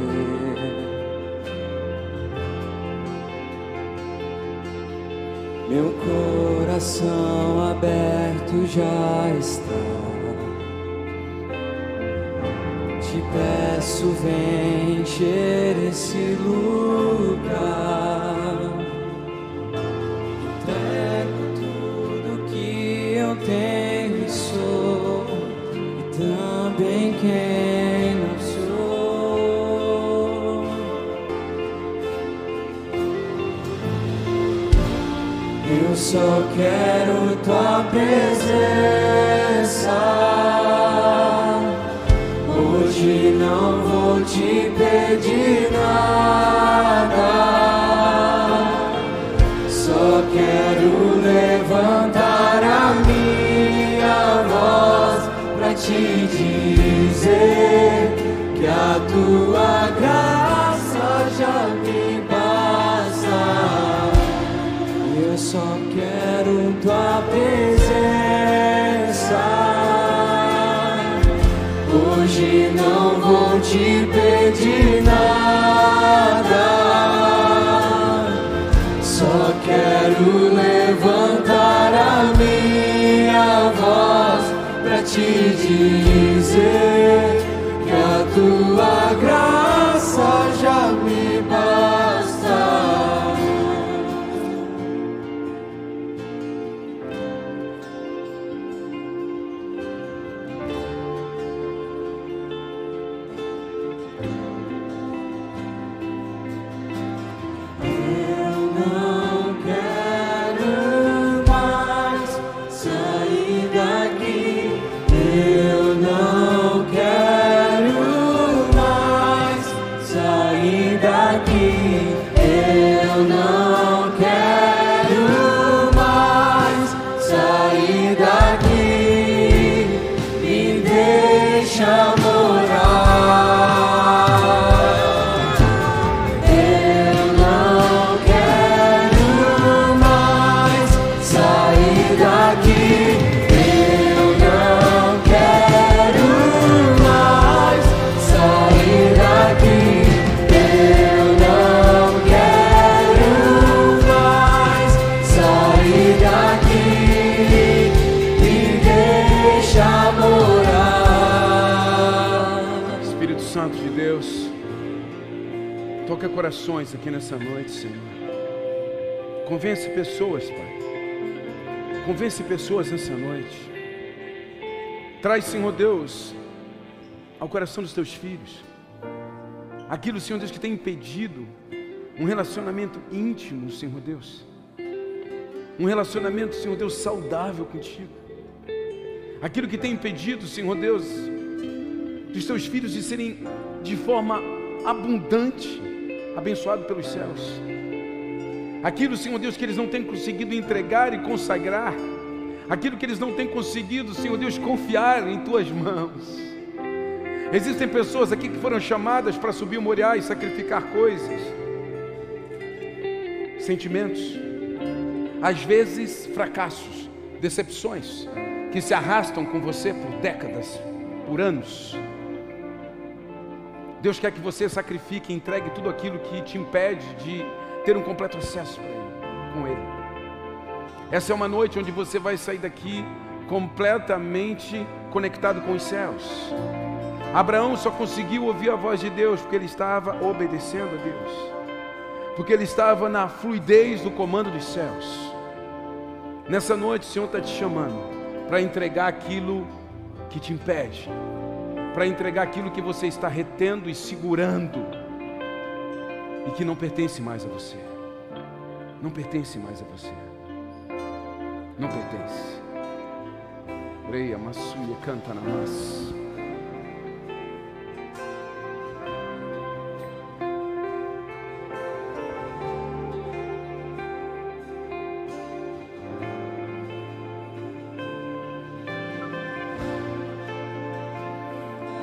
coração aberto já está. Te peço, vem encher esse lugar. Só quero tua presença. Hoje não vou te pedir nada. Só quero te dizer que a tua graça corações aqui nessa noite, Senhor. Convence pessoas, Pai. Convence pessoas nessa noite. Traz, Senhor Deus, ao coração dos teus filhos aquilo, Senhor Deus, que tem impedido um relacionamento íntimo, Senhor Deus. Um relacionamento, Senhor Deus, saudável contigo. Aquilo que tem impedido, Senhor Deus, dos teus filhos de serem de forma abundante abençoados pelos céus. Aquilo, Senhor Deus, que eles não têm conseguido entregar e consagrar, aquilo que eles não têm conseguido, Senhor Deus, confiar em tuas mãos. Existem pessoas aqui que foram chamadas para subir o Moriá e sacrificar coisas, sentimentos, às vezes fracassos, decepções, que se arrastam com você por décadas, por anos. Deus quer que você sacrifique e entregue tudo aquilo que te impede de ter um completo acesso Ele, com Ele. Essa é uma noite onde você vai sair daqui completamente conectado com os céus. Abraão só conseguiu ouvir a voz de Deus porque ele estava obedecendo a Deus, porque ele estava na fluidez do comando dos céus. Nessa noite, o Senhor está te chamando para entregar aquilo que te impede, para entregar aquilo que você está retendo e segurando e que não pertence mais a você. Não pertence mais a você. Não pertence. Breia, Massuya, canta na massa.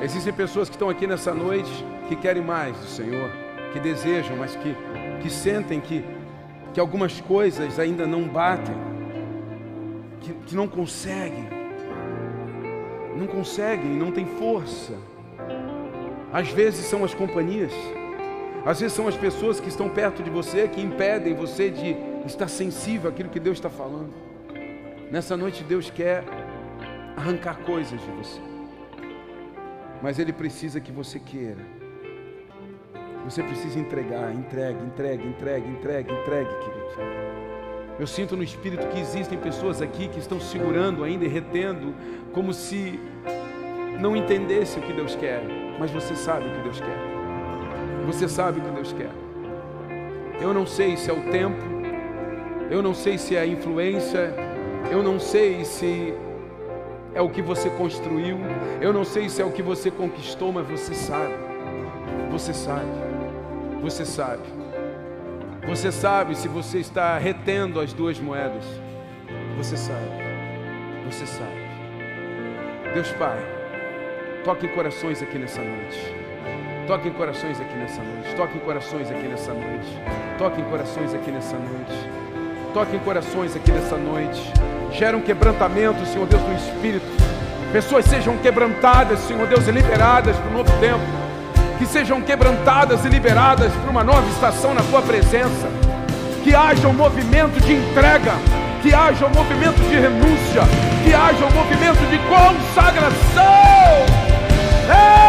Existem pessoas que estão aqui nessa noite que querem mais do Senhor, que desejam, mas que, que sentem que, que algumas coisas ainda não batem, que, que não conseguem, não conseguem, não tem força. Às vezes são as companhias, às vezes são as pessoas que estão perto de você que impedem você de estar sensível àquilo que Deus está falando. Nessa noite Deus quer arrancar coisas de você. Mas Ele precisa que você queira. Você precisa entregar, entregue, entregue, entregue, entregue, entregue, querido. Eu sinto no espírito que existem pessoas aqui que estão segurando ainda e retendo, como se não entendesse o que Deus quer. Mas você sabe o que Deus quer. Você sabe o que Deus quer. Eu não sei se é o tempo, eu não sei se é a influência, eu não sei se é o que você construiu, eu não sei se é o que você conquistou, mas você sabe. Você sabe. Você sabe. Você sabe se você está retendo as duas moedas. Você sabe. Você sabe. Deus Pai, toque em corações aqui nessa noite. Toque em corações aqui nessa noite. Toque em corações aqui nessa noite. Toque em corações aqui nessa noite. Toque em corações aqui nessa noite. Gera um quebrantamento, Senhor Deus, no Espírito. Pessoas sejam quebrantadas, Senhor Deus, e liberadas para o novo tempo. Que sejam quebrantadas e liberadas para uma nova estação na Tua presença. Que haja um movimento de entrega. Que haja um movimento de renúncia. Que haja um movimento de consagração. Ei!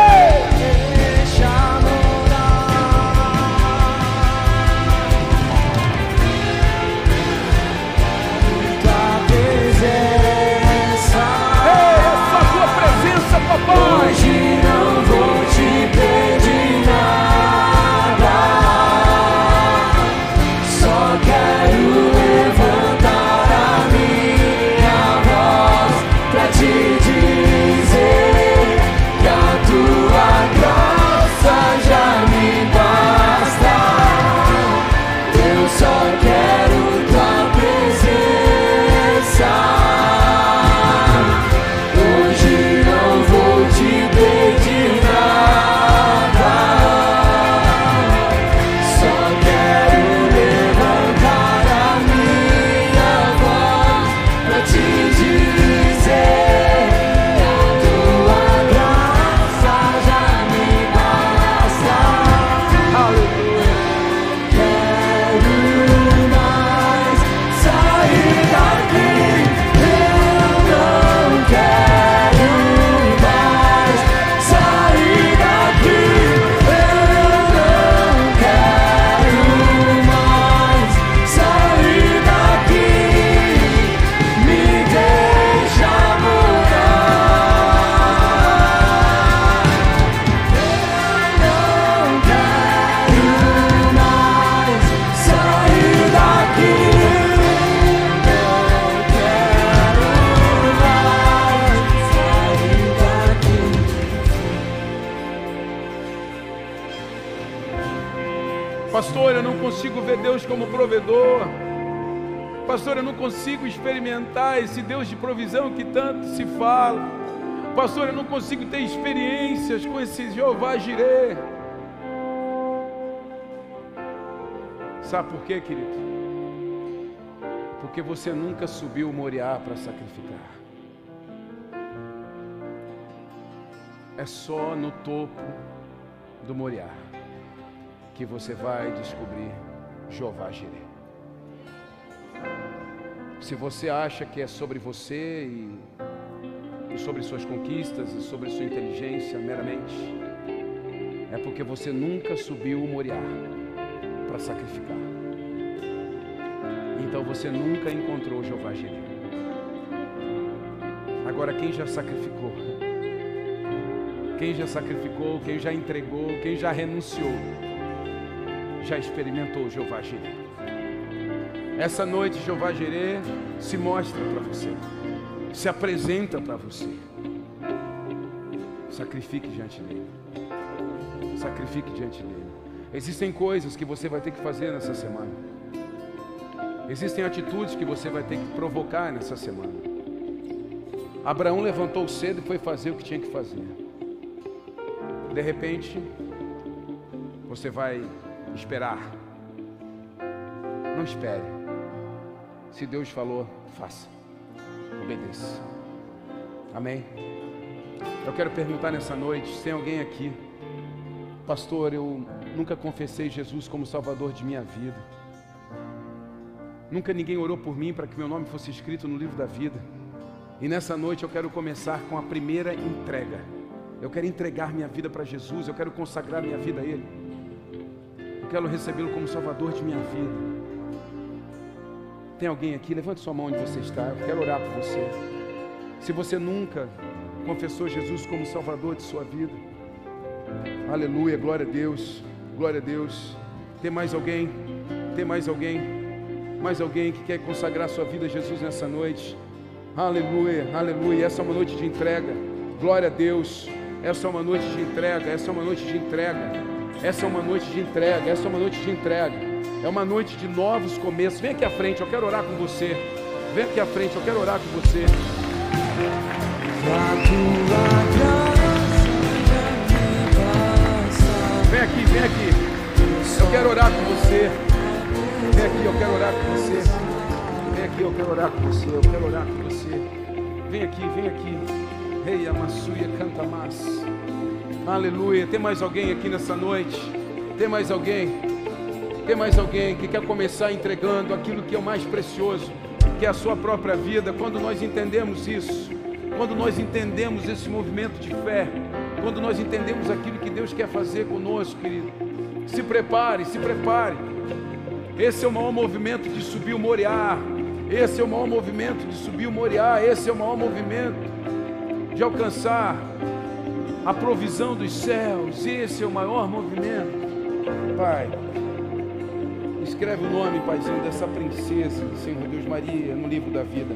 Consigo experimentar esse Deus de provisão que tanto se fala. Pastor, eu não consigo ter experiências com esse Jeová Jireh. Sabe por quê, querido? Porque você nunca subiu o Moriá para sacrificar. É só no topo do Moriá que você vai descobrir Jeová Jireh. Se você acha que é sobre você e, e sobre suas conquistas e sobre sua inteligência meramente, é porque você nunca subiu o Moriá para sacrificar. Então você nunca encontrou Jeová Jireh. Agora quem já sacrificou? Quem já sacrificou, quem já entregou, quem já renunciou, já experimentou Jeová Jireh. Essa noite Jeová Jireh se mostra para você, se apresenta para você. Sacrifique diante dele. Sacrifique diante dele. Existem coisas que você vai ter que fazer nessa semana. Existem atitudes que você vai ter que provocar nessa semana. Abraão levantou cedo e foi fazer o que tinha que fazer. De repente, você vai esperar. Não espere. Se Deus falou, faça. Obedeça. Amém? Eu quero perguntar nessa noite: se tem alguém aqui, pastor, eu nunca confessei Jesus como Salvador de minha vida. Nunca ninguém orou por mim para que meu nome fosse escrito no livro da vida. E nessa noite eu quero começar com a primeira entrega. Eu quero entregar minha vida para Jesus, eu quero consagrar minha vida a Ele. Eu quero recebê-lo como Salvador de minha vida. Tem alguém aqui? Levante sua mão onde você está. Eu quero orar por você. Se você nunca confessou Jesus como Salvador de sua vida, aleluia, glória a Deus, glória a Deus. Tem mais alguém? Tem mais alguém? Mais alguém que quer consagrar sua vida a Jesus nessa noite? Aleluia, aleluia. Essa é uma noite de entrega. Glória a Deus. Essa é uma noite de entrega. Essa é uma noite de entrega. Essa é uma noite de entrega. Essa é uma noite de entrega. É uma noite de novos começos. Vem aqui à frente, eu quero orar com você. Vem aqui à frente, eu quero orar com você. Vem aqui, vem aqui. Eu quero orar com você. Vem aqui, eu quero orar com você. Vem aqui, eu quero orar com você. Eu quero orar com você. Vem aqui, vem aqui. Rei Amassuia canta mais. Aleluia. Tem mais alguém aqui nessa noite? Tem mais alguém? Tem mais alguém que quer começar entregando aquilo que é o mais precioso, que é a sua própria vida? Quando nós entendemos isso, quando nós entendemos esse movimento de fé, quando nós entendemos aquilo que Deus quer fazer conosco, querido, se prepare, se prepare. Esse é o maior movimento de subir o Moriá. Esse é o maior movimento de subir o Moriá. Esse é o maior movimento de alcançar a provisão dos céus. Esse é o maior movimento. Pai, escreve o nome, Paizinho, dessa princesa, Senhor Deus Maria, no livro da vida.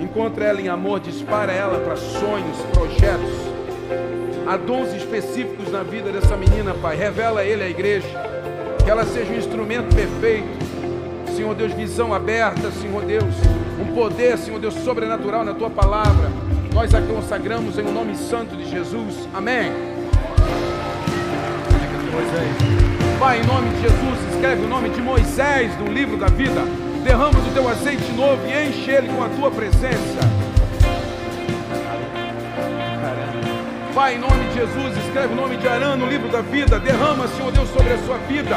Encontra ela em amor, dispara ela para sonhos, projetos. Há dons específicos na vida dessa menina, Pai. Revela ele à igreja. Que ela seja um instrumento perfeito. Senhor Deus, visão aberta, Senhor Deus. Um poder, Senhor Deus, sobrenatural na tua palavra. Nós a consagramos em o nome santo de Jesus. Amém. Pai, em nome de Jesus, escreve o nome de Moisés no livro da vida. Derrama do teu azeite novo e enche ele com a tua presença. Pai, em nome de Jesus, escreve o nome de Arã no livro da vida. Derrama, Senhor Deus, sobre a sua vida.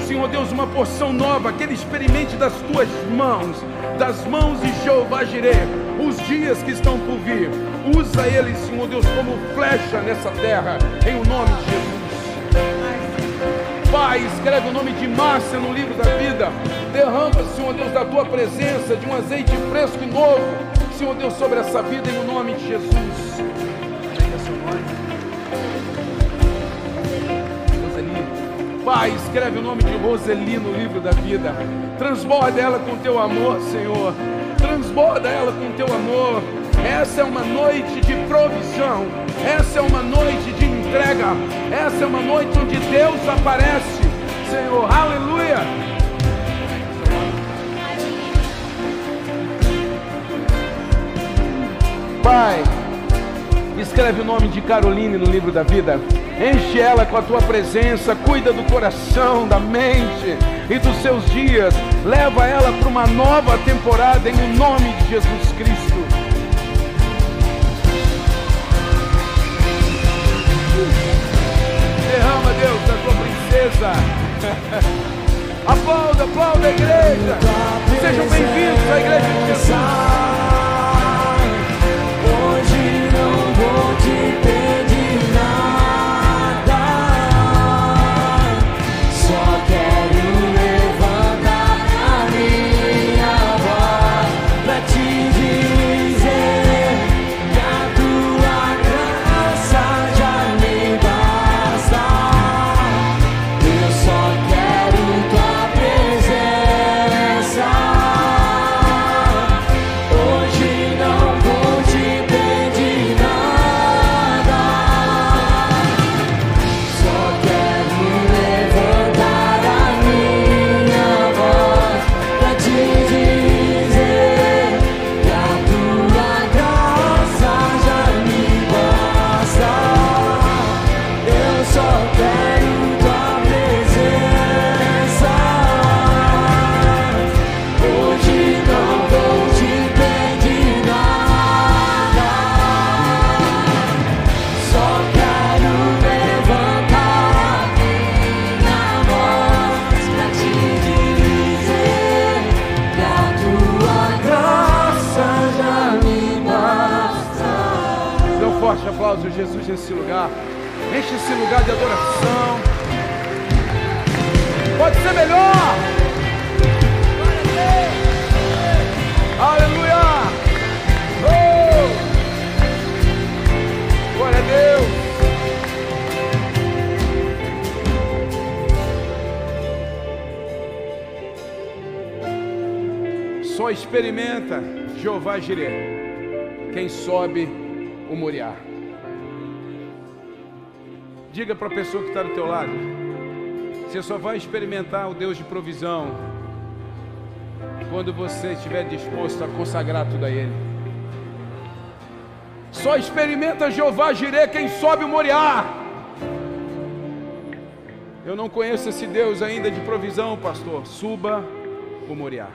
Senhor Deus, uma porção nova, que ele experimente das tuas mãos, das mãos de Jeová Jireh, os dias que estão por vir. Usa ele, Senhor Deus, como flecha nessa terra, em o nome de Jesus. Pai, escreve o nome de Márcia no livro da vida. Derrama, Senhor Deus, da tua presença, de um azeite fresco e novo, Senhor Deus, sobre essa vida, em nome de Jesus. Pai, escreve o nome de Roseli no livro da vida. Transborda ela com teu amor, Senhor. Transborda ela com teu amor. Essa é uma noite de provisão. Essa é uma noite de entrega. Essa é uma noite onde Deus aparece, Senhor. Aleluia. Pai, escreve o nome de Caroline no livro da vida. Enche ela com a tua presença, cuida do coração, da mente e dos seus dias. Leva ela para uma nova temporada em nome de Jesus Cristo. Deus, da tua princesa. aplauda, aplauda a igreja. Sejam bem-vindos à igreja de Jesus. Nesse lugar. Enche esse lugar de adoração. Pode ser melhor. Aleluia. Oh. Glória a Deus. Só experimenta Jeová Jireh, quem sobe o Moriá. Diga para a pessoa que está do teu lado, você só vai experimentar o Deus de provisão quando você estiver disposto a consagrar tudo a Ele. Só experimenta Jeová Jireh quem sobe o Moriá. Eu não conheço esse Deus ainda de provisão, pastor. Suba o Moriá.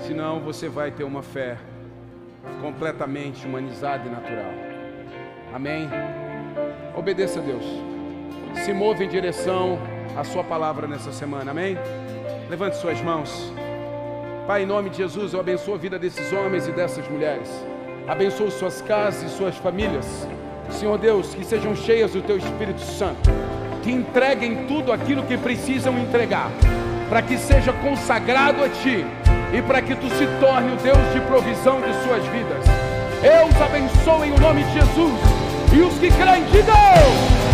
Senão você vai ter uma fé completamente humanizada e natural. Amém? Obedeça a Deus. Se move em direção à Sua palavra nessa semana. Amém? Levante suas mãos. Pai, em nome de Jesus, eu abençoo a vida desses homens e dessas mulheres. Abençoo suas casas e suas famílias. Senhor Deus, que sejam cheias do Teu Espírito Santo. Que entreguem tudo aquilo que precisam entregar. Para que seja consagrado a Ti e para que tu se torne o Deus de provisão de suas vidas. Eu os abençoo em nome de Jesus. E os que creem, digam.